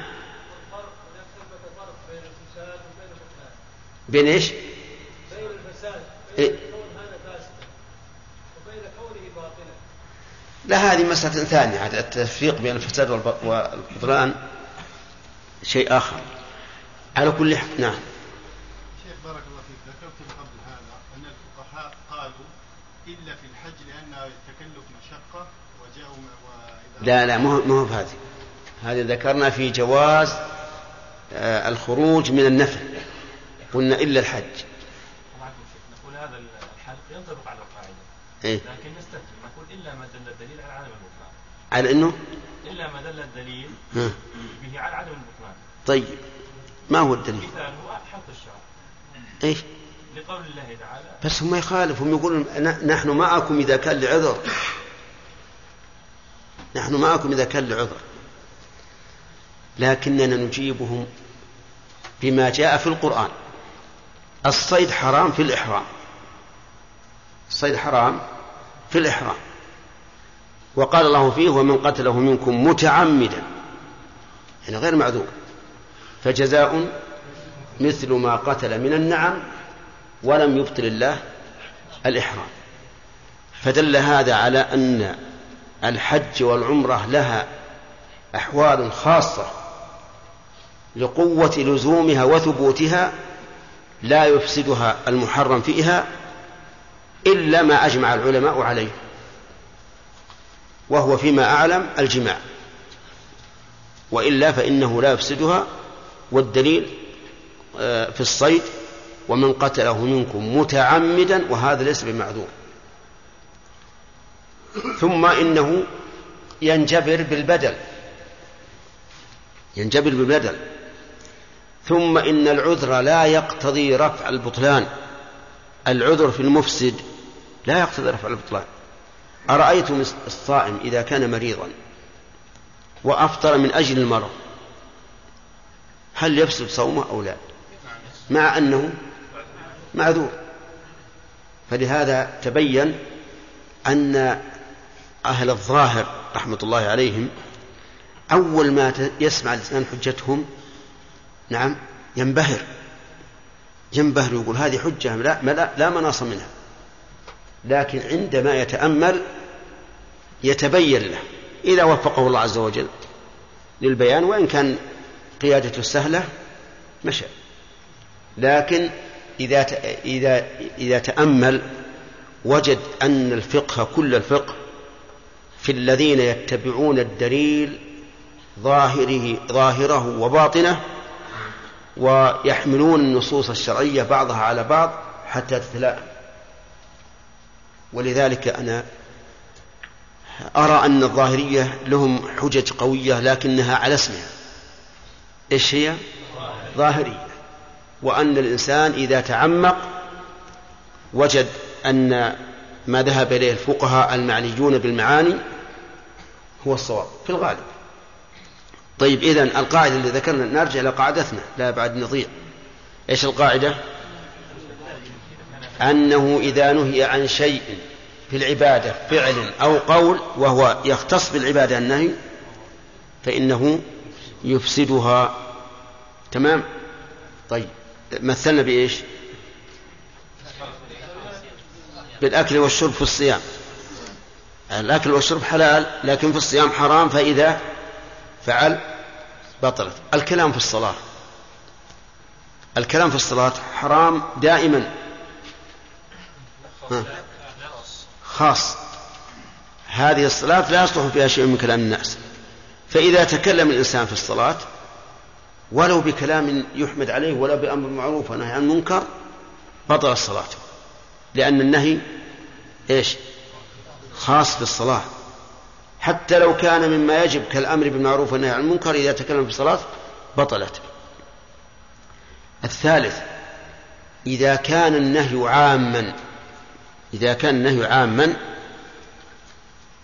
بين إيش؟ بين الفساد بين كون هذا فاسدا وبين كونه باطلا لا هذه مسألة ثانية. التفريق بين الفساد والبطلان شيء آخر. على كل حال نعم. شيخ بارك الله فيك. ذكرتم قبل هذا أن الفقهاء قالوا إلا في الحج لأن التكلف مشقة وجاءوا لا لا ما هو هذه. هذه ذكرنا في جواز آه، الخروج من النفل. قلنا إلا الحج. نقول هذا الحل ينطبق على القاعدة. إيه؟ لكن نستثني إلا ما دل الدليل على عدم البطلان. على أنه؟ إلا ما دل الدليل ها. به على عدم البطلان. طيب. ما هو الدليل؟ مثاله حلق الشعر إيش؟ لقول الله تعالى. بس هم يخالفوا هم يقولون نحن معكم إذا كان لعذر. نحن معكم إذا كان لعذر. لكننا نجيبهم بما جاء في القرآن. الصيد حرام في الإحرام. الصيد حرام في الإحرام. وقال الله فيه ومن قتله منكم متعمدا يعني غير معذور. فجزاء مثل ما قتل من النعم ولم يبطل الله الإحرام. فدل هذا على أن الحج والعمرة لها أحوال خاصة لقوة لزومها وثبوتها لا يفسدها المحرم فيها إلا ما أجمع العلماء عليه. وهو فيما أعلم الجماع. وإلا فإنه لا يفسدها والدليل آه، في الصيد ومن قتله منكم متعمدا وهذا ليس بمعذور. ثم إنه ينجبر بالبدل. ينجبر بالبدل. ثم إن العذر لا يقتضي رفع البطلان. العذر في المفسد لا يقتضي رفع البطلان. أرأيتم الصائم إذا كان مريضا وأفطر من أجل المرض؟ هل يفسد صومه أو لا؟ مع أنه معذور. فلهذا تبين أن أهل الظاهر رحمة الله عليهم أول ما يسمع الإنسان حجتهم نعم ينبهر. ينبهر يقول هذه حجة لا, لا, لا مناص منها. لكن عندما يتأمل يتبين له إذا وفقه الله عز وجل للبيان وإن كان قيادته سهلة مشى. لكن إذا إذا إذا تأمل وجد أن الفقه كل الفقه في الذين يتبعون الدليل ظاهره ظاهره وباطنه ويحملون النصوص الشرعية بعضها على بعض حتى تتلائم ولذلك أنا أرى أن الظاهرية لهم حجج قوية لكنها على اسمها. إيش هي؟ ظاهرية. وأن الإنسان إذا تعمق وجد أن ما ذهب إليه الفقهاء المعنيون بالمعاني هو الصواب في الغالب. طيب إذن القاعدة اللي ذكرنا نرجع إلى قاعدتنا لا بعد نضيع. إيش القاعدة؟ أنه إذا نهي عن شيء في العبادة فعل أو قول وهو يختص بالعبادة النهي فإنه يفسدها. تمام؟ طيب. مثلنا بإيش؟ بالأكل والشرب في الصيام. الأكل والشرب حلال لكن في الصيام حرام فإذا فعل بطلت الكلام في الصلاة. الكلام في الصلاة حرام دائما. خاص. هذه الصلاة لا يصلح فيها شيء من كلام الناس. فإذا تكلم الإنسان في الصلاة ولو بكلام يحمد عليه ولو بأمر معروف ونهي عن منكر بطل الصلاة. لأن النهي إيش؟ خاص بالصلاة. حتى لو كان مما يجب كالأمر بالمعروف والنهي عن المنكر إذا تكلم في الصلاة بطلت. الثالث إذا كان النهي عاما إذا كان النهي عاما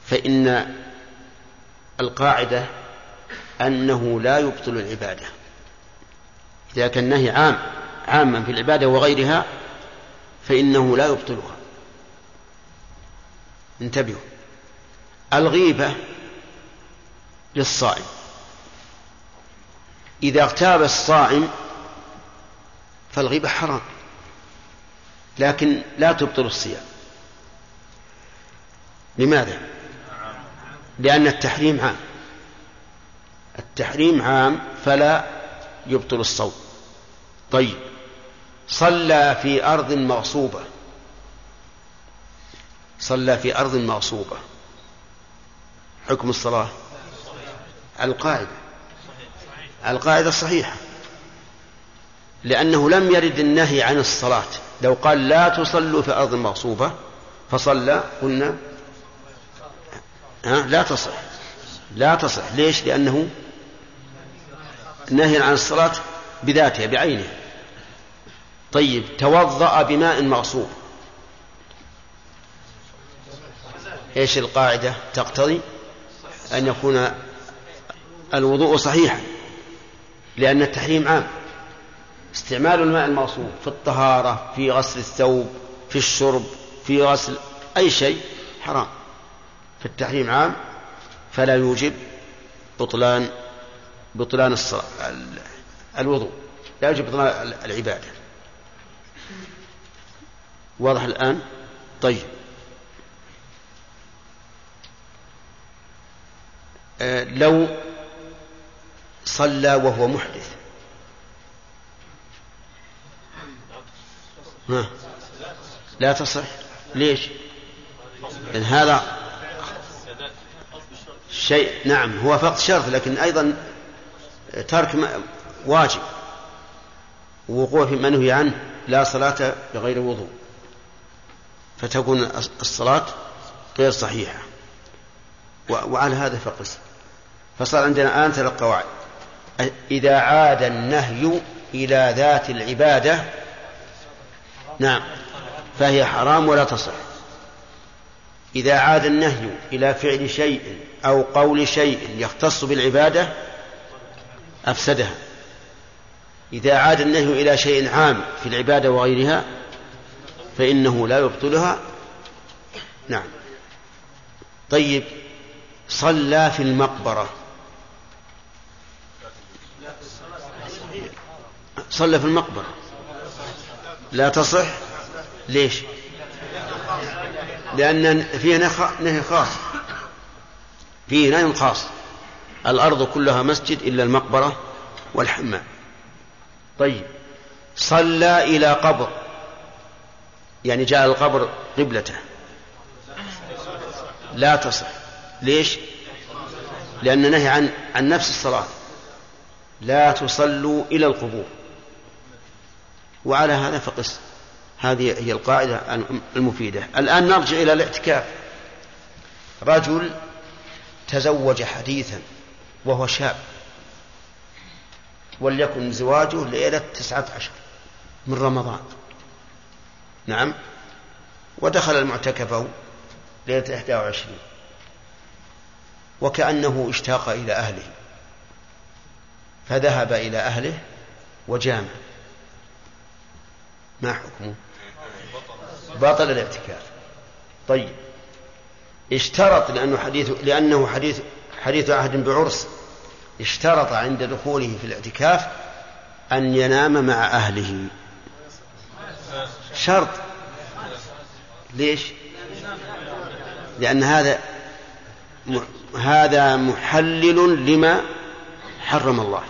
فإن القاعدة أنه لا يبطل العبادة. إذا كان النهي عام عاما في العبادة وغيرها فإنه لا يبطلها. انتبهوا. الغيبة للصائم. إذا اغتاب الصائم فالغيبة حرام. لكن لا تبطل الصيام. لماذا؟ لأن التحريم عام. التحريم عام فلا يبطل الصوم. طيب صلى في أرض مغصوبة. صلى في أرض مغصوبة. حكم الصلاة؟ القاعدة. القاعدة الصحيحة لأنه لم يرد النهي عن الصلاة. لو قال لا تصلوا في أرض مغصوبة فصلى قلنا ها؟ لا تصح. لا تصح. ليش؟ لأنه نهي عن الصلاة بذاتها بعينها. طيب توضأ بماء مغصوب. إيش القاعدة؟ تقتضي أن يكون الوضوء صحيحا لأن التحريم عام. استعمال الماء المغصوب في الطهارة في غسل الثوب في الشرب في غسل أي شيء حرام. في التحريم عام فلا يوجب بطلان بطلان الوضوء. لا يوجب بطلان العبادة. واضح الآن؟ طيب. آه لو صلى وهو محدث. ها. لا تصح. ليش؟ لأن هذا شيء نعم هو فقط شرط لكن أيضا ترك واجب. ووقوع في نهي عنه لا صلاة بغير وضوء. فتكون الصلاة غير صحيحة. وعلى هذا فقس. فصار عندنا الآن ثلاث قواعد. إذا عاد النهي إلى ذات العبادة نعم فهي حرام ولا تصح. إذا عاد النهي إلى فعل شيء أو قول شيء يختص بالعبادة أفسدها. إذا عاد النهي إلى شيء عام في العبادة وغيرها فإنه لا يبطلها. نعم. طيب صلى في المقبرة. صلى في المقبرة. لا تصح؟ ليش؟ لأن فيه نهي خاص. فيه نهي خاص. الأرض كلها مسجد إلا المقبرة والحمام طيب. صلى إلى قبر. يعني جاء القبر قبلته. لا تصح. ليش؟ لأن نهي عن عن نفس الصلاة. لا تصلوا إلى القبور. وعلى هذا فقس. هذه هي القاعدة المفيدة. الآن نرجع إلى الاعتكاف. رجل تزوج حديثا وهو شاب وليكن زواجه ليلة تسعة عشر من رمضان. نعم. ودخل المعتكف ليلة إحدى وعشرين وكأنه اشتاق إلى أهله فذهب إلى أهله وجامع. ما حكمه؟ باطل الاعتكاف طيب. اشترط لأنه حديث لأنه حديث حديث عهد بعرس اشترط عند دخوله في الاعتكاف أن ينام مع أهله. شرط. ليش؟ لأن هذا هذا محلل لما حرم الله.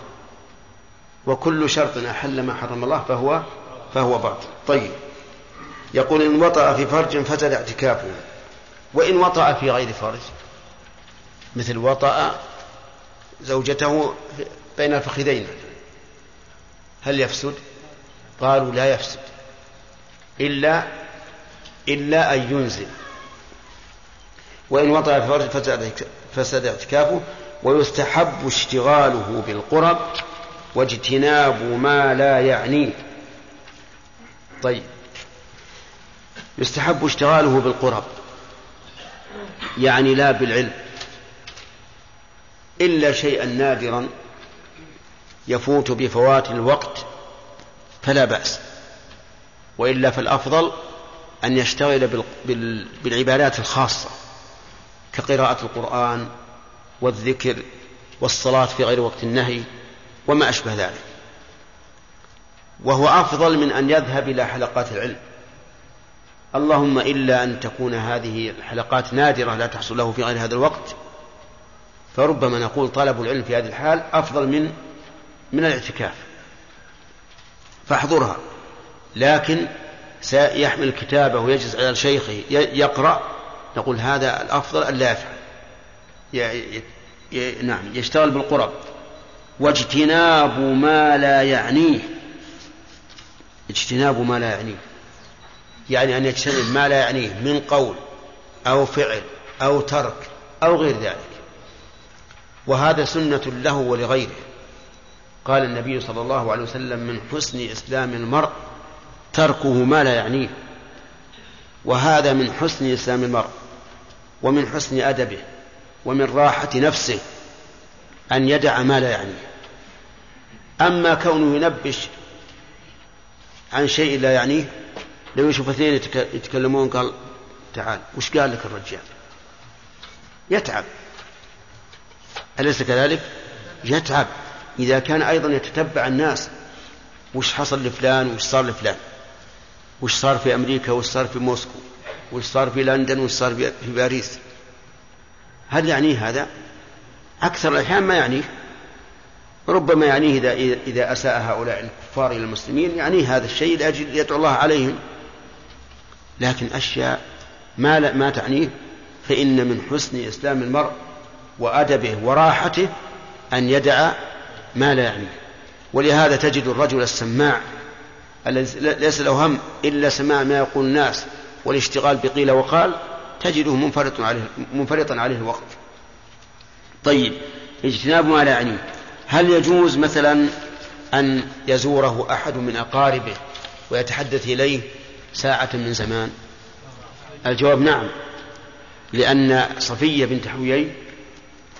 وكل شرط أحل ما حرم الله فهو فهو باطل. طيب. يقول إن وطأ في فرج فسد اعتكافه وإن وطأ في غير فرج. مثل وطأ زوجته بين الفخذين. هل يفسد؟ قالوا لا يفسد. إلا إلا أن ينزل. وإن وطأ في فرج فسد اعتكافه. ويستحب اشتغاله بالقرب واجتناب ما لا يعنيه طيب. يستحب اشتغاله بالقرب. يعني لا بالعلم. إلا شيئا نادرا يفوت بفوات الوقت فلا بأس. وإلا فالأفضل أن يشتغل بالعبادات الخاصة كقراءة القرآن والذكر والصلاة في غير وقت النهي وما أشبه ذلك. وهو أفضل من أن يذهب إلى حلقات العلم. اللهم إلا أن تكون هذه الحلقات نادرة لا تحصل له في غير هذا الوقت فربما نقول طلب العلم في هذه الحال أفضل من من الاعتكاف. فاحضرها. لكن سيحمل كتابه ويجلس على شيخه يقرأ نقول هذا الأفضل أن لا يفعل. نعم يشتغل بالقرب. واجتناب ما لا يعنيه. اجتناب ما لا يعنيه. يعني أن يجتنب ما لا يعنيه من قول أو فعل أو ترك أو غير ذلك. وهذا سنة له ولغيره. قال النبي صلى الله عليه وسلم من حسن إسلام المرء تركه ما لا يعنيه. وهذا من حسن إسلام المرء ومن حسن أدبه ومن راحة نفسه أن يدع ما لا يعنيه. أما كونه ينبش عن شيء لا يعنيه لو يشوف اثنين يتكلمون قال تعال وش قال لك الرجال؟ يتعب. أليس كذلك؟ يتعب. إذا كان أيضا يتتبع الناس وش حصل لفلان؟ وش صار لفلان؟ وش صار في أمريكا؟ وش صار في موسكو؟ وش صار في لندن؟ وش صار في باريس؟ هل يعنيه هذا؟ أكثر الأحيان ما يعنيه. ربما يعنيه إذا, إذا أساء هؤلاء الكفار إلى المسلمين يعنيه هذا الشيء لأجل يدعو الله عليهم. لكن أشياء ما, ما تعنيه فإن من حسن إسلام المرء وأدبه وراحته أن يدع ما لا يعنيه. ولهذا تجد الرجل السماع الذي ليس له هم إلا سماع ما يقول الناس والاشتغال بقيل وقال تجده منفرط عليه منفرطا عليه الوقت. طيب اجتناب ما لا يعنيه. هل يجوز مثلا أن يزوره أحد من أقاربه ويتحدث إليه ساعة من زمان؟ الجواب نعم. لأن صفية بنت حويي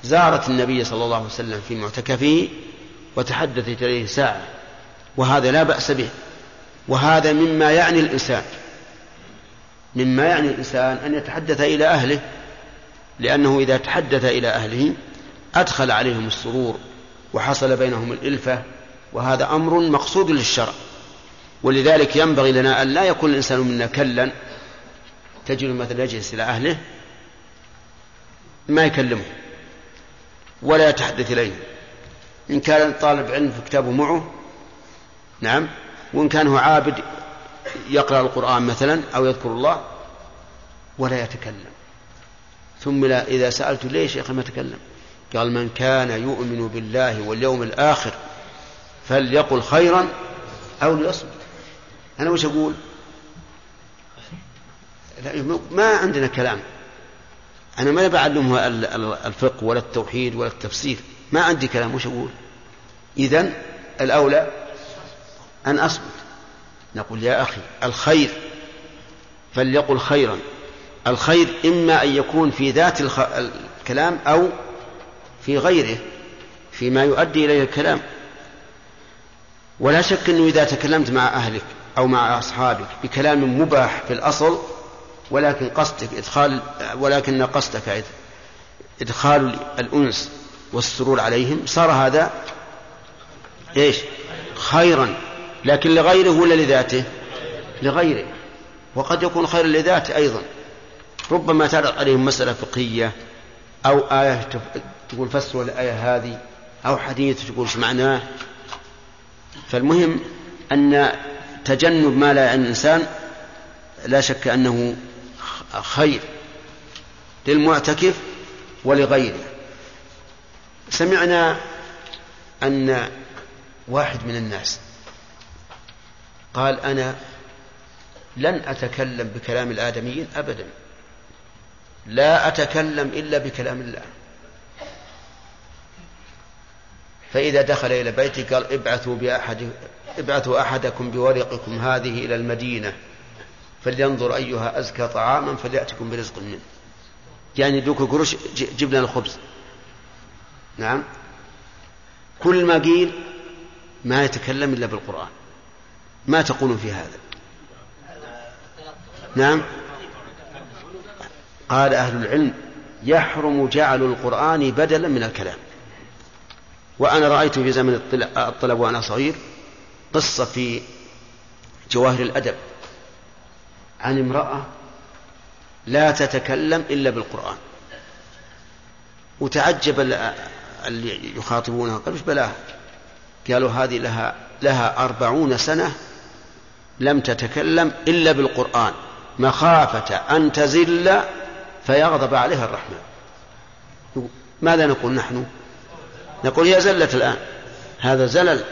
زارت النبي صلى الله عليه وسلم في معتكفه وتحدثت إليه ساعة وهذا لا بأس به وهذا مما يعني الإنسان مما يعني الإنسان أن يتحدث إلى أهله لأنه إذا تحدث إلى أهله أدخل عليهم السرور وحصل بينهم الإلفة وهذا أمر مقصود للشرع. ولذلك ينبغي لنا أن لا يكون الإنسان منا كلا. تجد مثلا يجلس إلى أهله ما يكلمه ولا يتحدث إليه. إن كان طالب علم في كتابه معه نعم. وإن كان هو عابد يقرأ القرآن مثلا أو يذكر الله ولا يتكلم. ثم إذا سألت ليش يا أخي ما تكلم؟ قال من كان يؤمن بالله واليوم الآخر فليقل خيرا أو ليصمت. أنا وش أقول؟ ما عندنا كلام. أنا ما بعلمه الفقه ولا التوحيد ولا التفسير. ما عندي كلام وش أقول؟ إذن الأولى أن أصمت. نقول يا أخي الخير فليقل خيرا. الخير إما أن يكون في ذات الكلام أو في غيره فيما يؤدي إليه الكلام. ولا شك أنه إذا تكلمت مع أهلك أو مع أصحابك بكلام مباح في الأصل ولكن قصدك إدخال ولكن قصدك إدخال الأنس والسرور عليهم. صار هذا إيش؟ خيرا. لكن لغيره ولا لذاته؟ لغيره. وقد يكون خيرا لذاته أيضا. ربما تعرض عليهم مسألة فقهية أو آية تقول فسروا الآية هذه أو حديث تقول إيش معناه. فالمهم أن تجنب ما لا يعني الإنسان لا شك أنه خير للمعتكف ولغيره. سمعنا أن واحد من الناس قال أنا لن أتكلم بكلام الآدميين أبدا. لا أتكلم إلا بكلام الله. فإذا دخل إلى بيتي قال ابعثوا بأحد ابعثوا أحدكم بورقكم هذه إلى المدينة فلينظر أيها أزكى طعاما فليأتكم برزق منه. يعني دوك قروش جيب لنا الخبز. نعم. كل ما قيل ما يتكلم إلا بالقرآن. ما تقولون في هذا؟ نعم. قال أهل العلم يحرم جعل القرآن بدلا من الكلام. وأنا رأيت في زمن الطلب وأنا صغير قصة في جواهر الأدب عن امرأة لا تتكلم إلا بالقرآن. وتعجب اللي يخاطبونها قالوا إيش بلاها؟ قالوا هذه لها لها أربعون سنة لم تتكلم إلا بالقرآن. مخافة أن تزل فيغضب عليها الرحمن. ماذا نقول نحن؟ نقول هي زلت الآن. هذا زلل.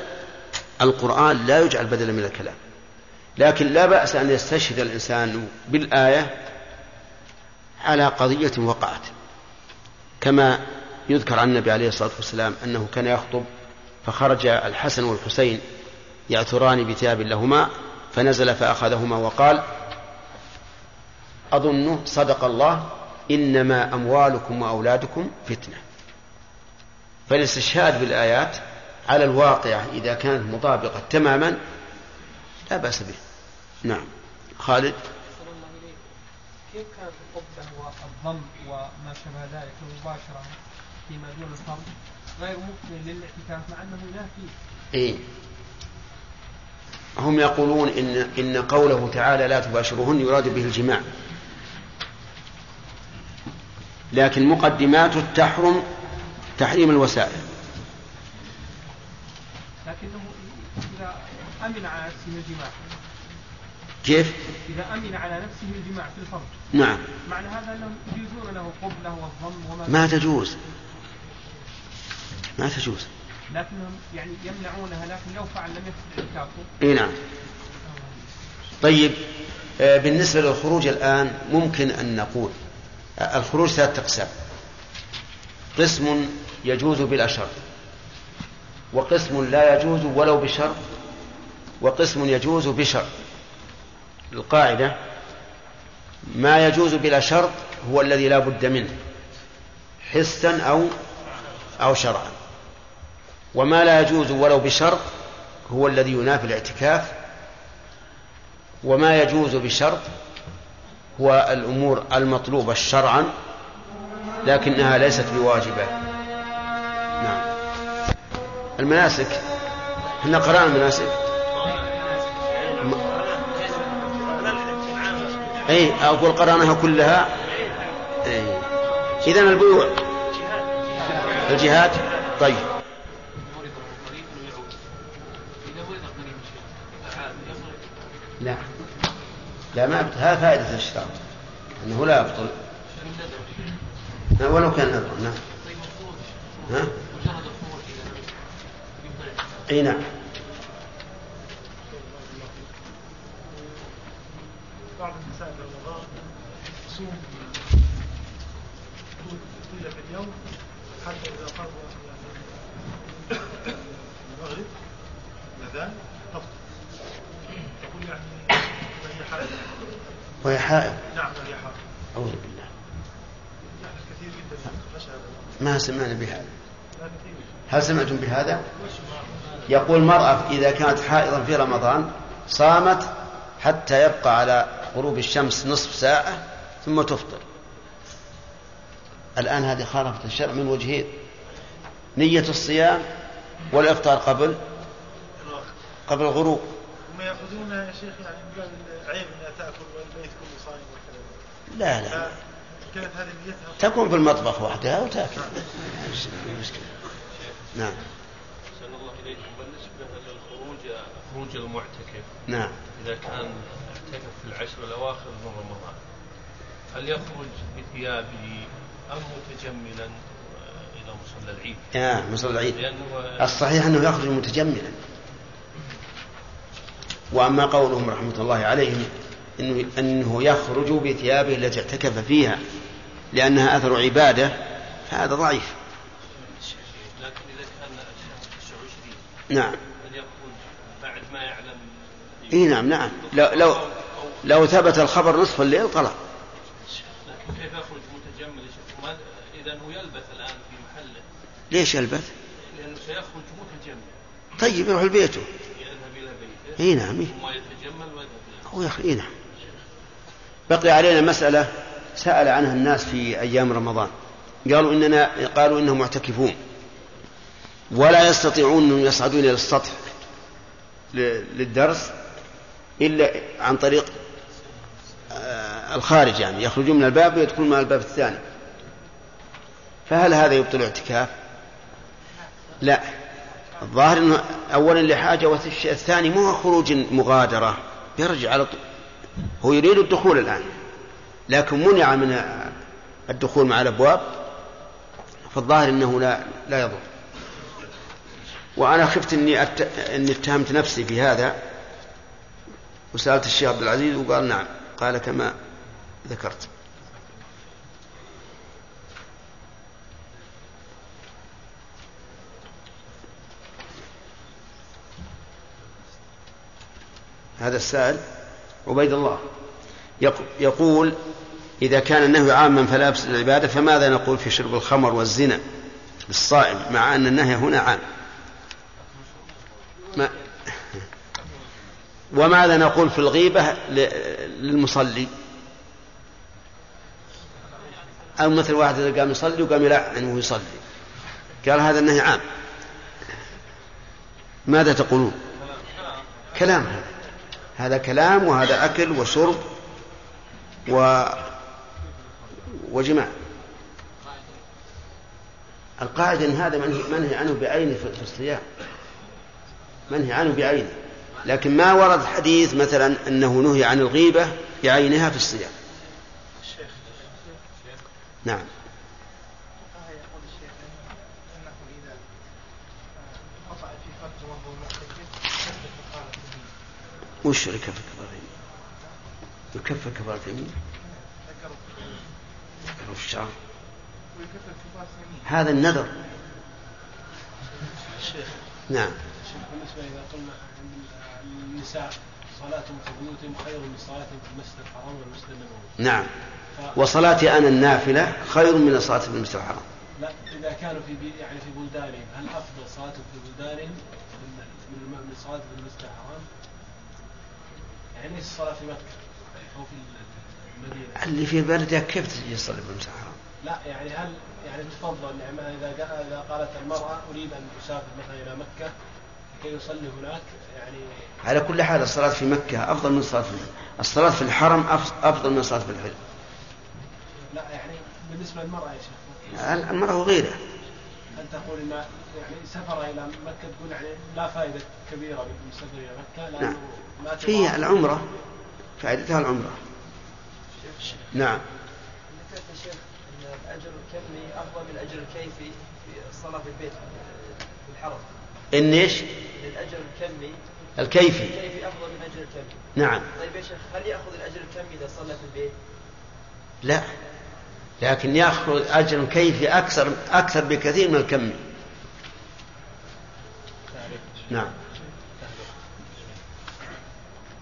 القرآن لا يجعل بدلا من الكلام. لكن لا بأس أن يستشهد الإنسان بالآية على قضية وقعت. كما يذكر عن النبي عليه الصلاة والسلام أنه كان يخطب فخرج الحسن والحسين يعثران بثياب لهما فنزل فأخذهما وقال أظن صدق الله إنما أموالكم وأولادكم فتنة. فالاستشهاد بالآيات على الواقع إذا كانت مطابقة تماما لا بأس به. نعم. خالد؟ كيف كانت القبة والضم وما شابه ذلك المباشرة فيما دون الفرض غير ممكن للاعتكاف مع أنه ينافي إيه. هم يقولون إن إن قوله تعالى لا تباشرهن يراد به الجماع. لكن مقدماته تحرم تحريم الوسائل لكنه إذا أمن على نفسه الجماع. كيف؟ إذا أمن على نفسه الجماع في الفرج نعم. معنى هذا أنهم يجوزون له قبله والضم وما ما تجوز؟ ما تجوز. لكنهم يعني يمنعونها لكن لو فعل لم يفسد اعتكافه إي نعم. طيب آه، بالنسبة للخروج الآن ممكن أن نقول آه، الخروج ثلاثة أقسام. قسم يجوز بلا شرط وقسم لا يجوز ولو بشرط وقسم يجوز بشرط القاعدة ما يجوز بلا شرط هو الذي لا بد منه حسا أو أو شرعا. وما لا يجوز ولو بشرط هو الذي ينافي الاعتكاف. وما يجوز بشرط هو الأمور المطلوبة شرعا لكنها ليست بواجبة. نعم. المناسك إحنا قرأنا المناسك. أي أقول قرأناها كلها. أي. اذا البيوع الجهاد. طيب. لا. لا ما هذا فائدة الاشتراط أنه لا يبطل ولو كان نذر نعم. ها؟ إي نعم بعض النساء في رمضان تصوم طيلة اليوم حتى إذا قرب المغرب الأذان تفطر تقول يعني وهي حائض. وهي حائض نعم وهي حائض. أعوذ بالله. يعني كثير جدا. ما سمعنا بهذا هل سمعتم بهذا؟ يقول المرأة إذا كانت حائضا في رمضان صامت حتى يبقى على غروب الشمس نصف ساعة ثم تفطر. الآن هذه خالفت الشرع من وجهين. نية الصيام والإفطار قبل قبل الغروب. هم يأخذون يا شيخ يعني من باب العيب أنها تأكل والبيت كله صايم وكذا لا لا كانت هذه نيتها. تكون في المطبخ وحدها وتأكل. مشكلة. نعم. أحسن الله إليكم بالنسبة للخروج خروج المعتكف. نعم. إذا كان اعتكف في العشر الأواخر من رمضان هل يخرج بثيابه أم متجملا إلى مصلى العيد؟ آه مصلى العيد. لأنه الصحيح أنه يخرج متجملا. وأما قولهم رحمة الله عليهم إنه, أنه يخرج بثيابه التي اعتكف فيها لأنها أثر عبادة فهذا ضعيف. لكن إذا كان الشهر 29 نعم. بعد ما يعلم إي نعم نعم. لو لو لو ثبت الخبر نصف الليل طلع. كيف يخرج متجمل؟ يا إذا هو يلبث الآن في محله. ليش يلبث؟ لأنه سيخرج متجمل. طيب يروح لبيته. يذهب إلى بيته. إي نعم. ثم يتجمل ويذهب هو. إي نعم. بقي علينا مسألة سأل عنها الناس في أيام رمضان. قالوا إننا قالوا إنهم معتكفون. ولا يستطيعون أن يصعدون إلى السطح للدرس إلا عن طريق الخارج يعني يخرجون من الباب ويدخلون من الباب الثاني. فهل هذا يبطل الاعتكاف؟ لا. الظاهر إنه اولا لحاجة والشيء الثاني مو خروج مغادرة. يرجع على طول. هو يريد الدخول الآن لكن منع من الدخول مع الأبواب. فالظاهر إنه لا لا يضر. وأنا خفت إني أت... إني اتهمت نفسي في هذا وسألت الشيخ عبد العزيز وقال نعم قال كما ذكرت. هذا السائل عبيد الله يق- يقول إذا كان النهي عاما فلا يفسد العبادة فماذا نقول في شرب الخمر والزنا للصائم مع أن النهي هنا عام؟ ما وماذا نقول في الغيبة للمصلي؟ أو مثل واحد إذا قام يصلي وقام يلعن وهو يصلي. قال هذا النهي عام. ماذا تقولون؟ كلام هذا. هذا كلام وهذا أكل وشرب و وجماع. القاعدة أن هذا منهي, عنه بعينه في الصيام. منهي عنه بعينه. لكن ما ورد حديث مثلا أنه نهي عن الغيبة بعينها في الصيام نعم الفقهاء يقول الشيخ انه اذا قطع في فرج وهو معتكف كفر كفاره اليمين وش يكفر كفارة يمين يكفر كفارة يمين ذكروا في الشعر. هذا النذر. الشيخ نعم. الشيخ بالنسبة إذا قلنا عن النساء صلاتهم في بيوتهم خير من صلاتهم في المسجد الحرام والمسجد النبوي. نعم. وصلاتي أنا النافلة خير من الصلاة في المسجد الحرام. لا إذا كانوا في يعني في بلدانهم هل أفضل صلاتهم في بلدانهم من من الصلاة في المسجد الحرام؟ يعني الصلاة في مكة؟ أو في المدينة. اللي في بلده كيف تجي يصلي في المسجد الحرام؟ لا يعني هل يعني تفضل يعني إذا إذا قالت المرأة أريد أن أسافر مثلا إلى مكة كي يصلي هناك؟ يعني على كل حال الصلاة في مكة أفضل من الصلاة في الصلاة في الحرم أف- أفضل من الصلاة في يعني بالنسبة للمرأة يا شيخ؟ المرأة وغيرها. هل تقول إن يعني سفر إلى مكة تقول يعني لا فائدة كبيرة من السفر إلى مكة؟ لأنه نعم. ما في تضاعف- العمرة فائدتها العمرة. نعم. ذكرت يا شيخ إن الاجر الكمي افضل من الاجر الكيفي في الصلاه في البيت في الحرم إن إيش؟ الاجر الكمي الكيفي. الكيفي افضل من الاجر الكمي نعم. طيب يا شيخ هل يأخذ الأجر الكمي إذا صلى في البيت؟ لا. لكن يأخذ أجر كيفي أكثر أكثر بكثير من الكمي نعم.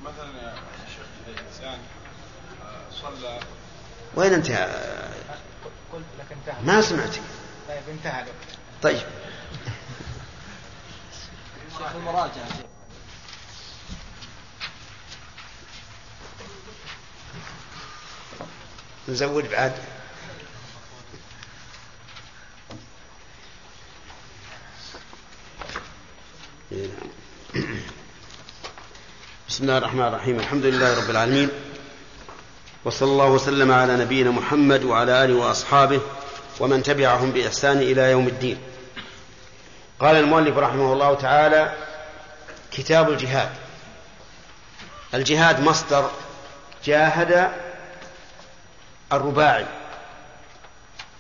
مثلا يا شيخ إذا الإنسان آه، صلى. وين أنت؟ يا- قلت لك انتهى. ما سمعتك طيب انتهى. لك طيب. شيخ المراجعة. نزود بعد بسم الله الرحمن الرحيم. الحمد لله رب العالمين. وصلى الله وسلم على نبينا محمد وعلى آله وأصحابه ومن تبعهم بإحسان إلى يوم الدين. قال المؤلف رحمه الله تعالى كتاب الجهاد. الجهاد مصدر جاهد الرباعي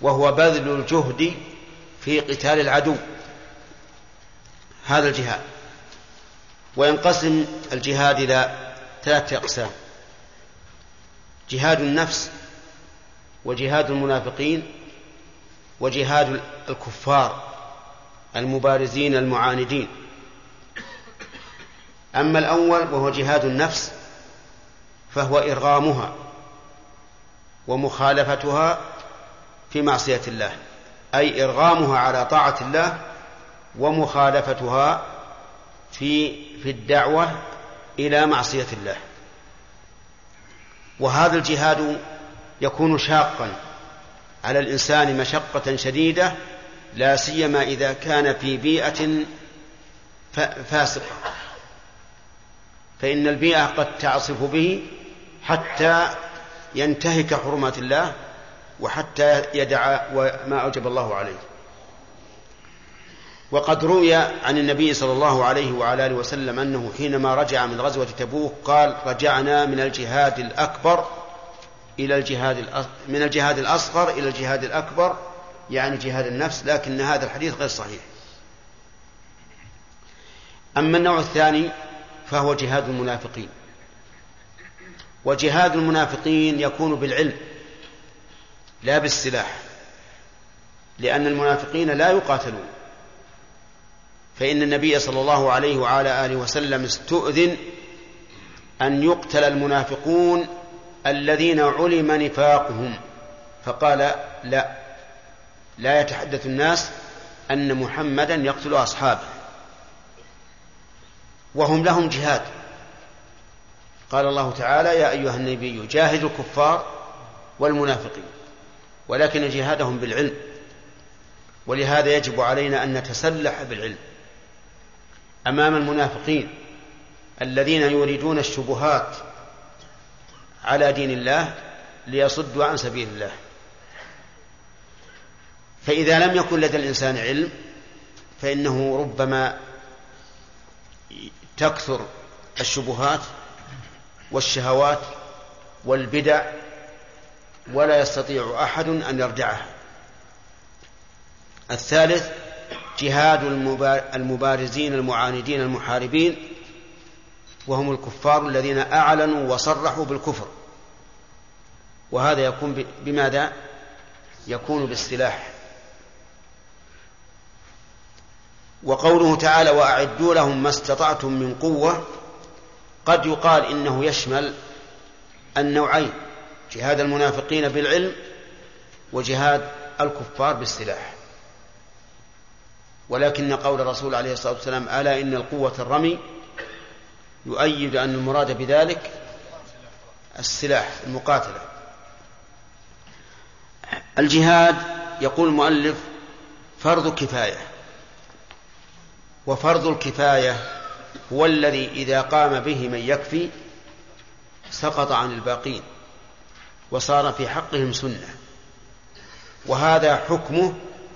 وهو بذل الجهد في قتال العدو. هذا الجهاد. وينقسم الجهاد إلى ثلاثة أقسام. جهاد النفس وجهاد المنافقين وجهاد الكفار المبارزين المعاندين. أما الأول وهو جهاد النفس فهو إرغامها ومخالفتها في معصية الله أي إرغامها على طاعة الله ومخالفتها في في الدعوة إلى معصية الله. وهذا الجهاد يكون شاقا على الإنسان مشقة شديدة لا سيما إذا كان في بيئة فاسقة. فإن البيئة قد تعصف به حتى ينتهك حرمات الله وحتى يدع ما أوجب الله عليه. وقد روي عن النبي صلى الله عليه وعلى آله وسلم أنه حينما رجع من غزوة تبوك قال رجعنا من الجهاد الأكبر إلى الجهاد من الجهاد الأصغر إلى الجهاد الأكبر يعني جهاد النفس لكن هذا الحديث غير صحيح. أما النوع الثاني فهو جهاد المنافقين. وجهاد المنافقين يكون بالعلم لا بالسلاح لأن المنافقين لا يقاتلون. فإن النبي صلى الله عليه وعلى آله وسلم استؤذن أن يقتل المنافقون الذين علم نفاقهم. فقال لا. لا يتحدث الناس أن محمدا يقتل أصحابه. وهم لهم جهاد. قال الله تعالى يا أيها النبي جاهد الكفار والمنافقين ولكن جهادهم بالعلم. ولهذا يجب علينا أن نتسلح بالعلم. أمام المنافقين الذين يريدون الشبهات على دين الله ليصدوا عن سبيل الله. فإذا لم يكن لدى الإنسان علم فإنه ربما تكثر الشبهات والشهوات والبدع ولا يستطيع أحد أن يردعها الثالث جهاد المبارزين المعاندين المحاربين وهم الكفار الذين أعلنوا وصرحوا بالكفر. وهذا يكون بماذا؟ يكون بالسلاح وقوله تعالى وأعدوا لهم ما استطعتم من قوة قد يقال إنه يشمل النوعين جهاد المنافقين بالعلم وجهاد الكفار بالسلاح ولكن قول الرسول عليه الصلاة والسلام ألا إن القوة الرمي يؤيد أن المراد بذلك السلاح المقاتلة. الجهاد يقول المؤلف فرض كفاية. وفرض الكفاية هو الذي إذا قام به من يكفي سقط عن الباقين وصار في حقهم سنة. وهذا حكمه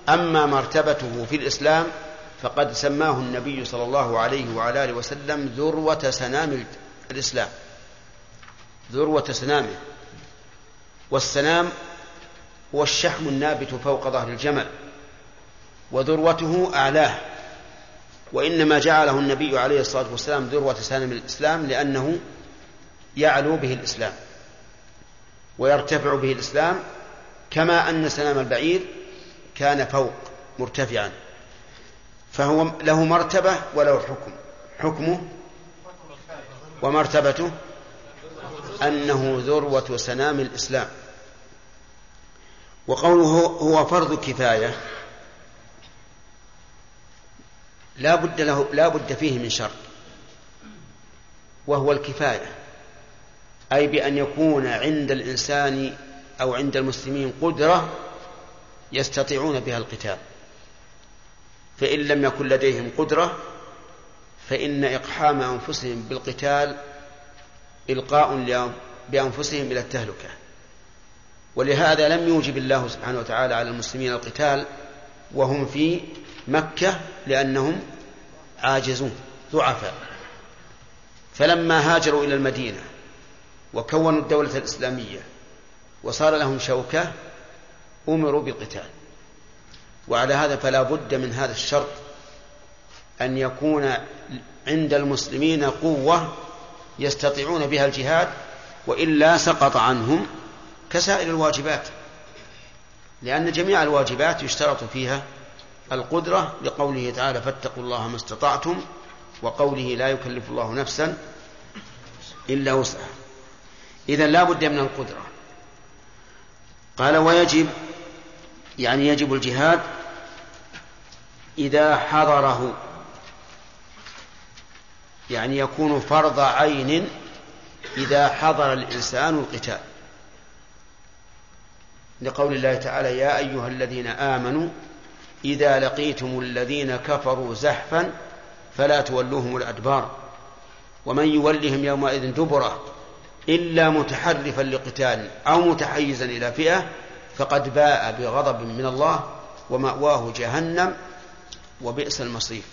أما مرتبته في الإسلام فقد سماه النبي صلى الله عليه وعلى آله وسلم ذروة سنام الإسلام. ذروة سنامه. والسنام هو الشحم النابت فوق ظهر الجمل وذروته أعلاه وإنما جعله النبي عليه الصلاة والسلام ذروة سنام الإسلام لأنه يعلو به الإسلام ويرتفع به الإسلام كما أن سنام البعير كان فوق مرتفعا. فهو له مرتبة وله حكم. حكمه ومرتبته أنه ذروة سنام الإسلام. وقوله هو فرض كفاية لا بد له لا بد فيه من شرط وهو الكفاية. أي بأن يكون عند الإنسان أو عند المسلمين قدرة يستطيعون بها القتال. فإن لم يكن لديهم قدرة فإن إقحام أنفسهم بالقتال إلقاء بأنفسهم إلى التهلكة. ولهذا لم يوجب الله سبحانه وتعالى على المسلمين القتال وهم في مكة لأنهم عاجزون ضعفاء. فلما هاجروا إلى المدينة وكونوا الدولة الإسلامية وصار لهم شوكة أمروا بالقتال وعلى هذا فلا بد من هذا الشرط أن يكون عند المسلمين قوة يستطيعون بها الجهاد وإلا سقط عنهم كسائر الواجبات. لأن جميع الواجبات يشترط فيها القدرة لقوله تعالى فاتقوا الله ما استطعتم وقوله لا يكلف الله نفسا إلا وسعها إذا لا بد من القدرة. قال ويجب يعني يجب الجهاد إذا حضره. يعني يكون فرض عين إذا حضر الإنسان القتال. لقول الله تعالى يا أيها الذين آمنوا إذا لقيتم الذين كفروا زحفا فلا تولوهم الأدبار. ومن يولهم يومئذ دبرة إلا متحرفا لقتال أو متحيزا إلى فئة فقد باء بغضب من الله ومأواه جهنم وبئس المصير.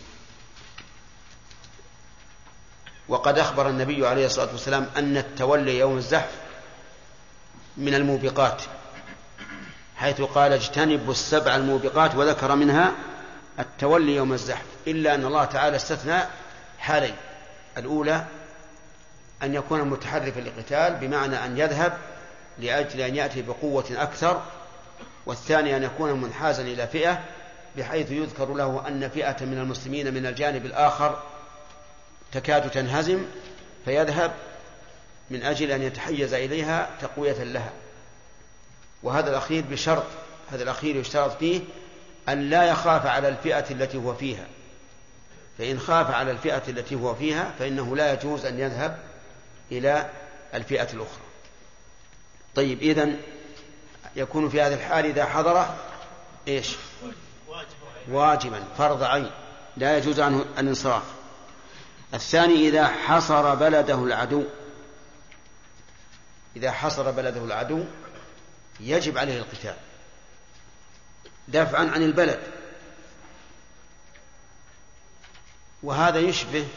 وقد أخبر النبي عليه الصلاة والسلام أن التولي يوم الزحف من الموبقات حيث قال اجتنبوا السبع الموبقات وذكر منها التولي يوم الزحف إلا أن الله تعالى استثنى حالين الأولى أن يكون متحرفا لقتال بمعنى أن يذهب لأجل أن يأتي بقوة أكثر والثاني أن يكون منحازا إلى فئة بحيث يذكر له أن فئة من المسلمين من الجانب الآخر تكاد تنهزم فيذهب من أجل أن يتحيز إليها تقوية لها. وهذا الأخير بشرط هذا الأخير يشترط فيه أن لا يخاف على الفئة التي هو فيها. فإن خاف على الفئة التي هو فيها فإنه لا يجوز أن يذهب إلى الفئة الأخرى. طيب إذن يكون في هذه الحال إذا حضر إيش؟ واجبا فرض عين لا يجوز عنه الانصراف. الثاني إذا حصر بلده العدو إذا حصر بلده العدو يجب عليه القتال. دفعا عن البلد. وهذا يشبه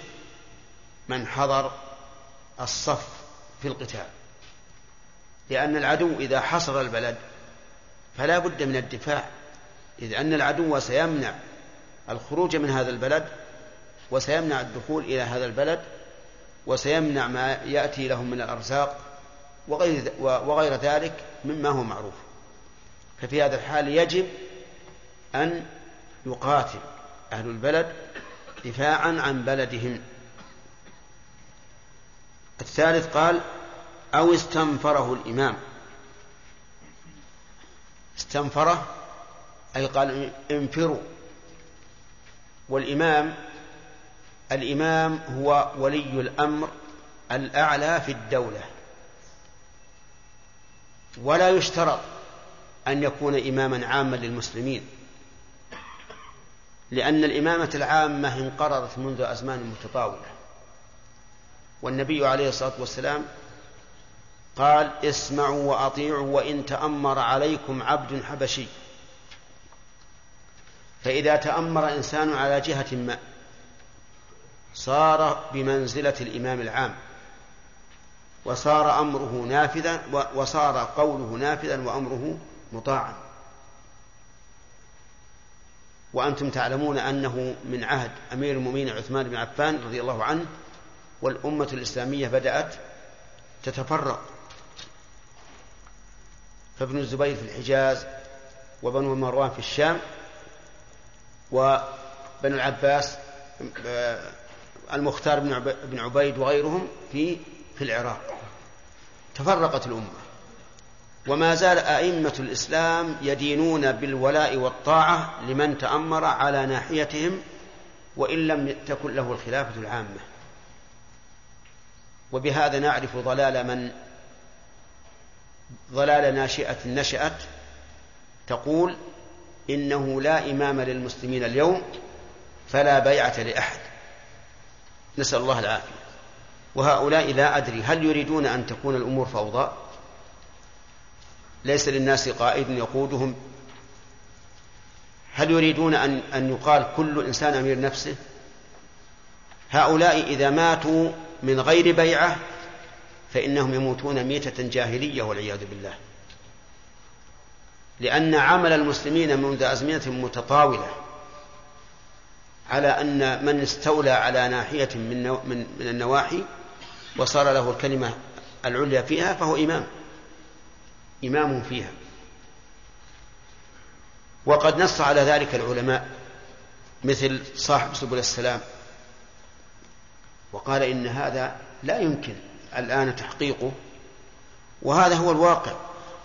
من حضر الصف في القتال. لأن العدو إذا حصر البلد فلا بد من الدفاع إذ أن العدو سيمنع الخروج من هذا البلد وسيمنع الدخول إلى هذا البلد وسيمنع ما يأتي لهم من الأرزاق وغير, وغير ذلك مما هو معروف. ففي هذا الحال يجب أن يقاتل أهل البلد دفاعا عن بلدهم. الثالث قال أو استنفره الإمام. استنفره أي قال انفروا. والإمام الإمام هو ولي الأمر الأعلى في الدولة. ولا يشترط أن يكون إماما عاما للمسلمين. لأن الإمامة العامة انقرضت منذ أزمان متطاولة. والنبي عليه الصلاة والسلام قال اسمعوا وأطيعوا وإن تأمر عليكم عبد حبشي. فإذا تأمر إنسان على جهة ما صار بمنزلة الإمام العام وصار أمره نافذا وصار قوله نافذا وأمره مطاعا. وأنتم تعلمون أنه من عهد أمير المؤمنين عثمان بن عفان رضي الله عنه والأمة الإسلامية بدأت تتفرق. فابن الزبير في الحجاز وبنو مروان في الشام وبنو العباس المختار بن عبيد وغيرهم في في العراق. تفرقت الأمة. وما زال أئمة الإسلام يدينون بالولاء والطاعة لمن تأمر على ناحيتهم وإن لم تكن له الخلافة العامة. وبهذا نعرف ضلال من ضلال ناشئة نشأت تقول إنه لا إمام للمسلمين اليوم فلا بيعة لأحد. نسأل الله العافية. وهؤلاء لا أدري هل يريدون أن تكون الأمور فوضى؟ ليس للناس قائد يقودهم. هل يريدون أن أن يقال كل إنسان أمير نفسه؟ هؤلاء إذا ماتوا من غير بيعة فإنهم يموتون ميتة جاهلية والعياذ بالله. لأن عمل المسلمين منذ أزمنة متطاولة على أن من استولى على ناحية من, من, من النواحي وصار له الكلمة العليا فيها فهو إمام. إمام فيها. وقد نص على ذلك العلماء مثل صاحب سبل السلام وقال إن هذا لا يمكن الآن تحقيقه وهذا هو الواقع.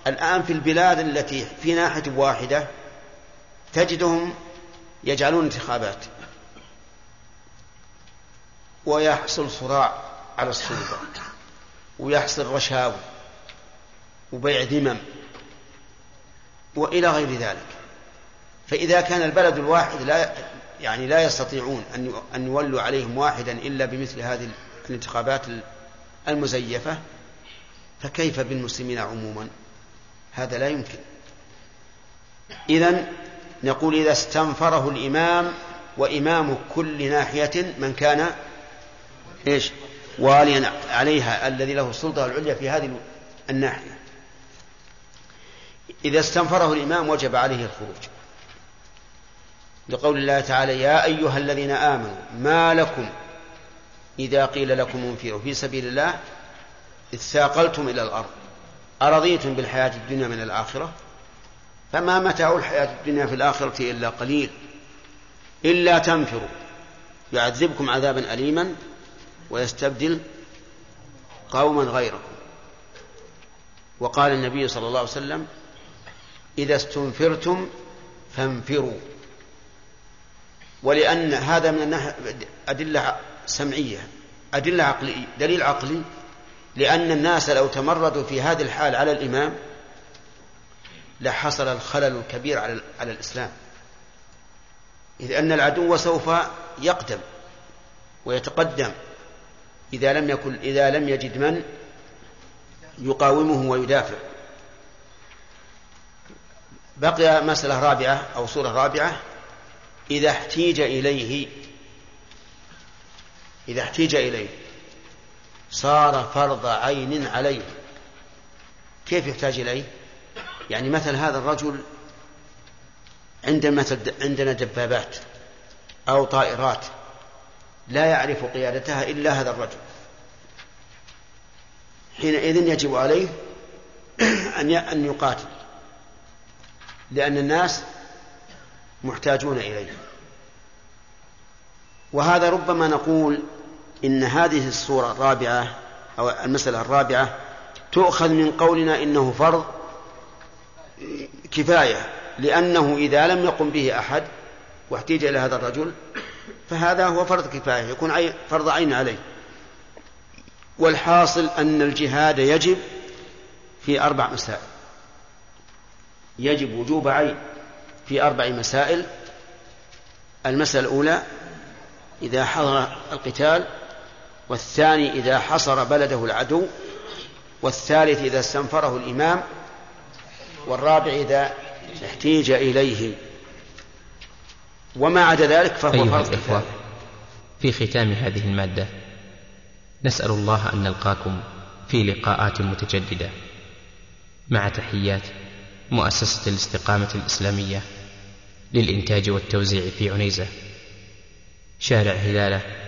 الآن في البلاد التي في ناحية واحدة تجدهم يجعلون انتخابات ويحصل صراع على السلطة ويحصل رشاوى وبيع ذمم وإلى غير ذلك. فإذا كان البلد الواحد لا يعني لا يستطيعون أن أن يولوا عليهم واحدا إلا بمثل هذه الانتخابات المزيفة فكيف بالمسلمين عموما؟ هذا لا يمكن. إذا نقول إذا استنفره الإمام وإمام كل ناحية من كان إيش؟ واليا عليها الذي له السلطة العليا في هذه الناحية. إذا استنفره الإمام وجب عليه الخروج. لقول الله تعالى يا أيها الذين آمنوا ما لكم إذا قيل لكم انفروا في سبيل الله إذ ثاقلتم إلى الأرض. أرضيتم بالحياة الدنيا من الآخرة؟ فما متاع الحياة الدنيا في الآخرة إلا قليل. إلا تنفروا. يعذبكم عذابا أليما ويستبدل قوما غيركم. وقال النبي صلى الله عليه وسلم إذا استنفرتم فانفروا. ولأن هذا من الناحية أدلة سمعية أدلة عقلية دليل عقلي لأن الناس لو تمردوا في هذه الحال على الإمام لحصل الخلل الكبير على على الإسلام. إذ أن العدو سوف يقدم ويتقدم إذا لم يكن إذا لم يجد من يقاومه ويدافع. بقي مسألة رابعة أو صورة رابعة إذا احتيج إليه إذا احتيج إليه. صار فرض عين عليه. كيف يحتاج إليه؟ يعني مثل هذا الرجل عندما عندنا دبابات أو طائرات لا يعرف قيادتها إلا هذا الرجل. حينئذ يجب عليه أن أن يقاتل. لأن الناس محتاجون إليه. وهذا ربما نقول إن هذه الصورة الرابعة أو المسألة الرابعة تؤخذ من قولنا إنه فرض كفاية لأنه إذا لم يقم به أحد واحتيج إلى هذا الرجل فهذا هو فرض كفاية يكون فرض عين عليه. والحاصل أن الجهاد يجب في أربع مسائل. يجب وجوب عين في أربع مسائل. المسألة الأولى إذا حضر القتال والثاني إذا حصر بلده العدو والثالث إذا استنفره الإمام والرابع إذا احتيج إليه. وما عدا ذلك فهو أيها فرض الإخوة في ختام هذه المادة نسأل الله أن نلقاكم في لقاءات متجددة. مع تحيات مؤسسة الاستقامة الإسلامية للإنتاج والتوزيع في عنيزة. شارع هلالة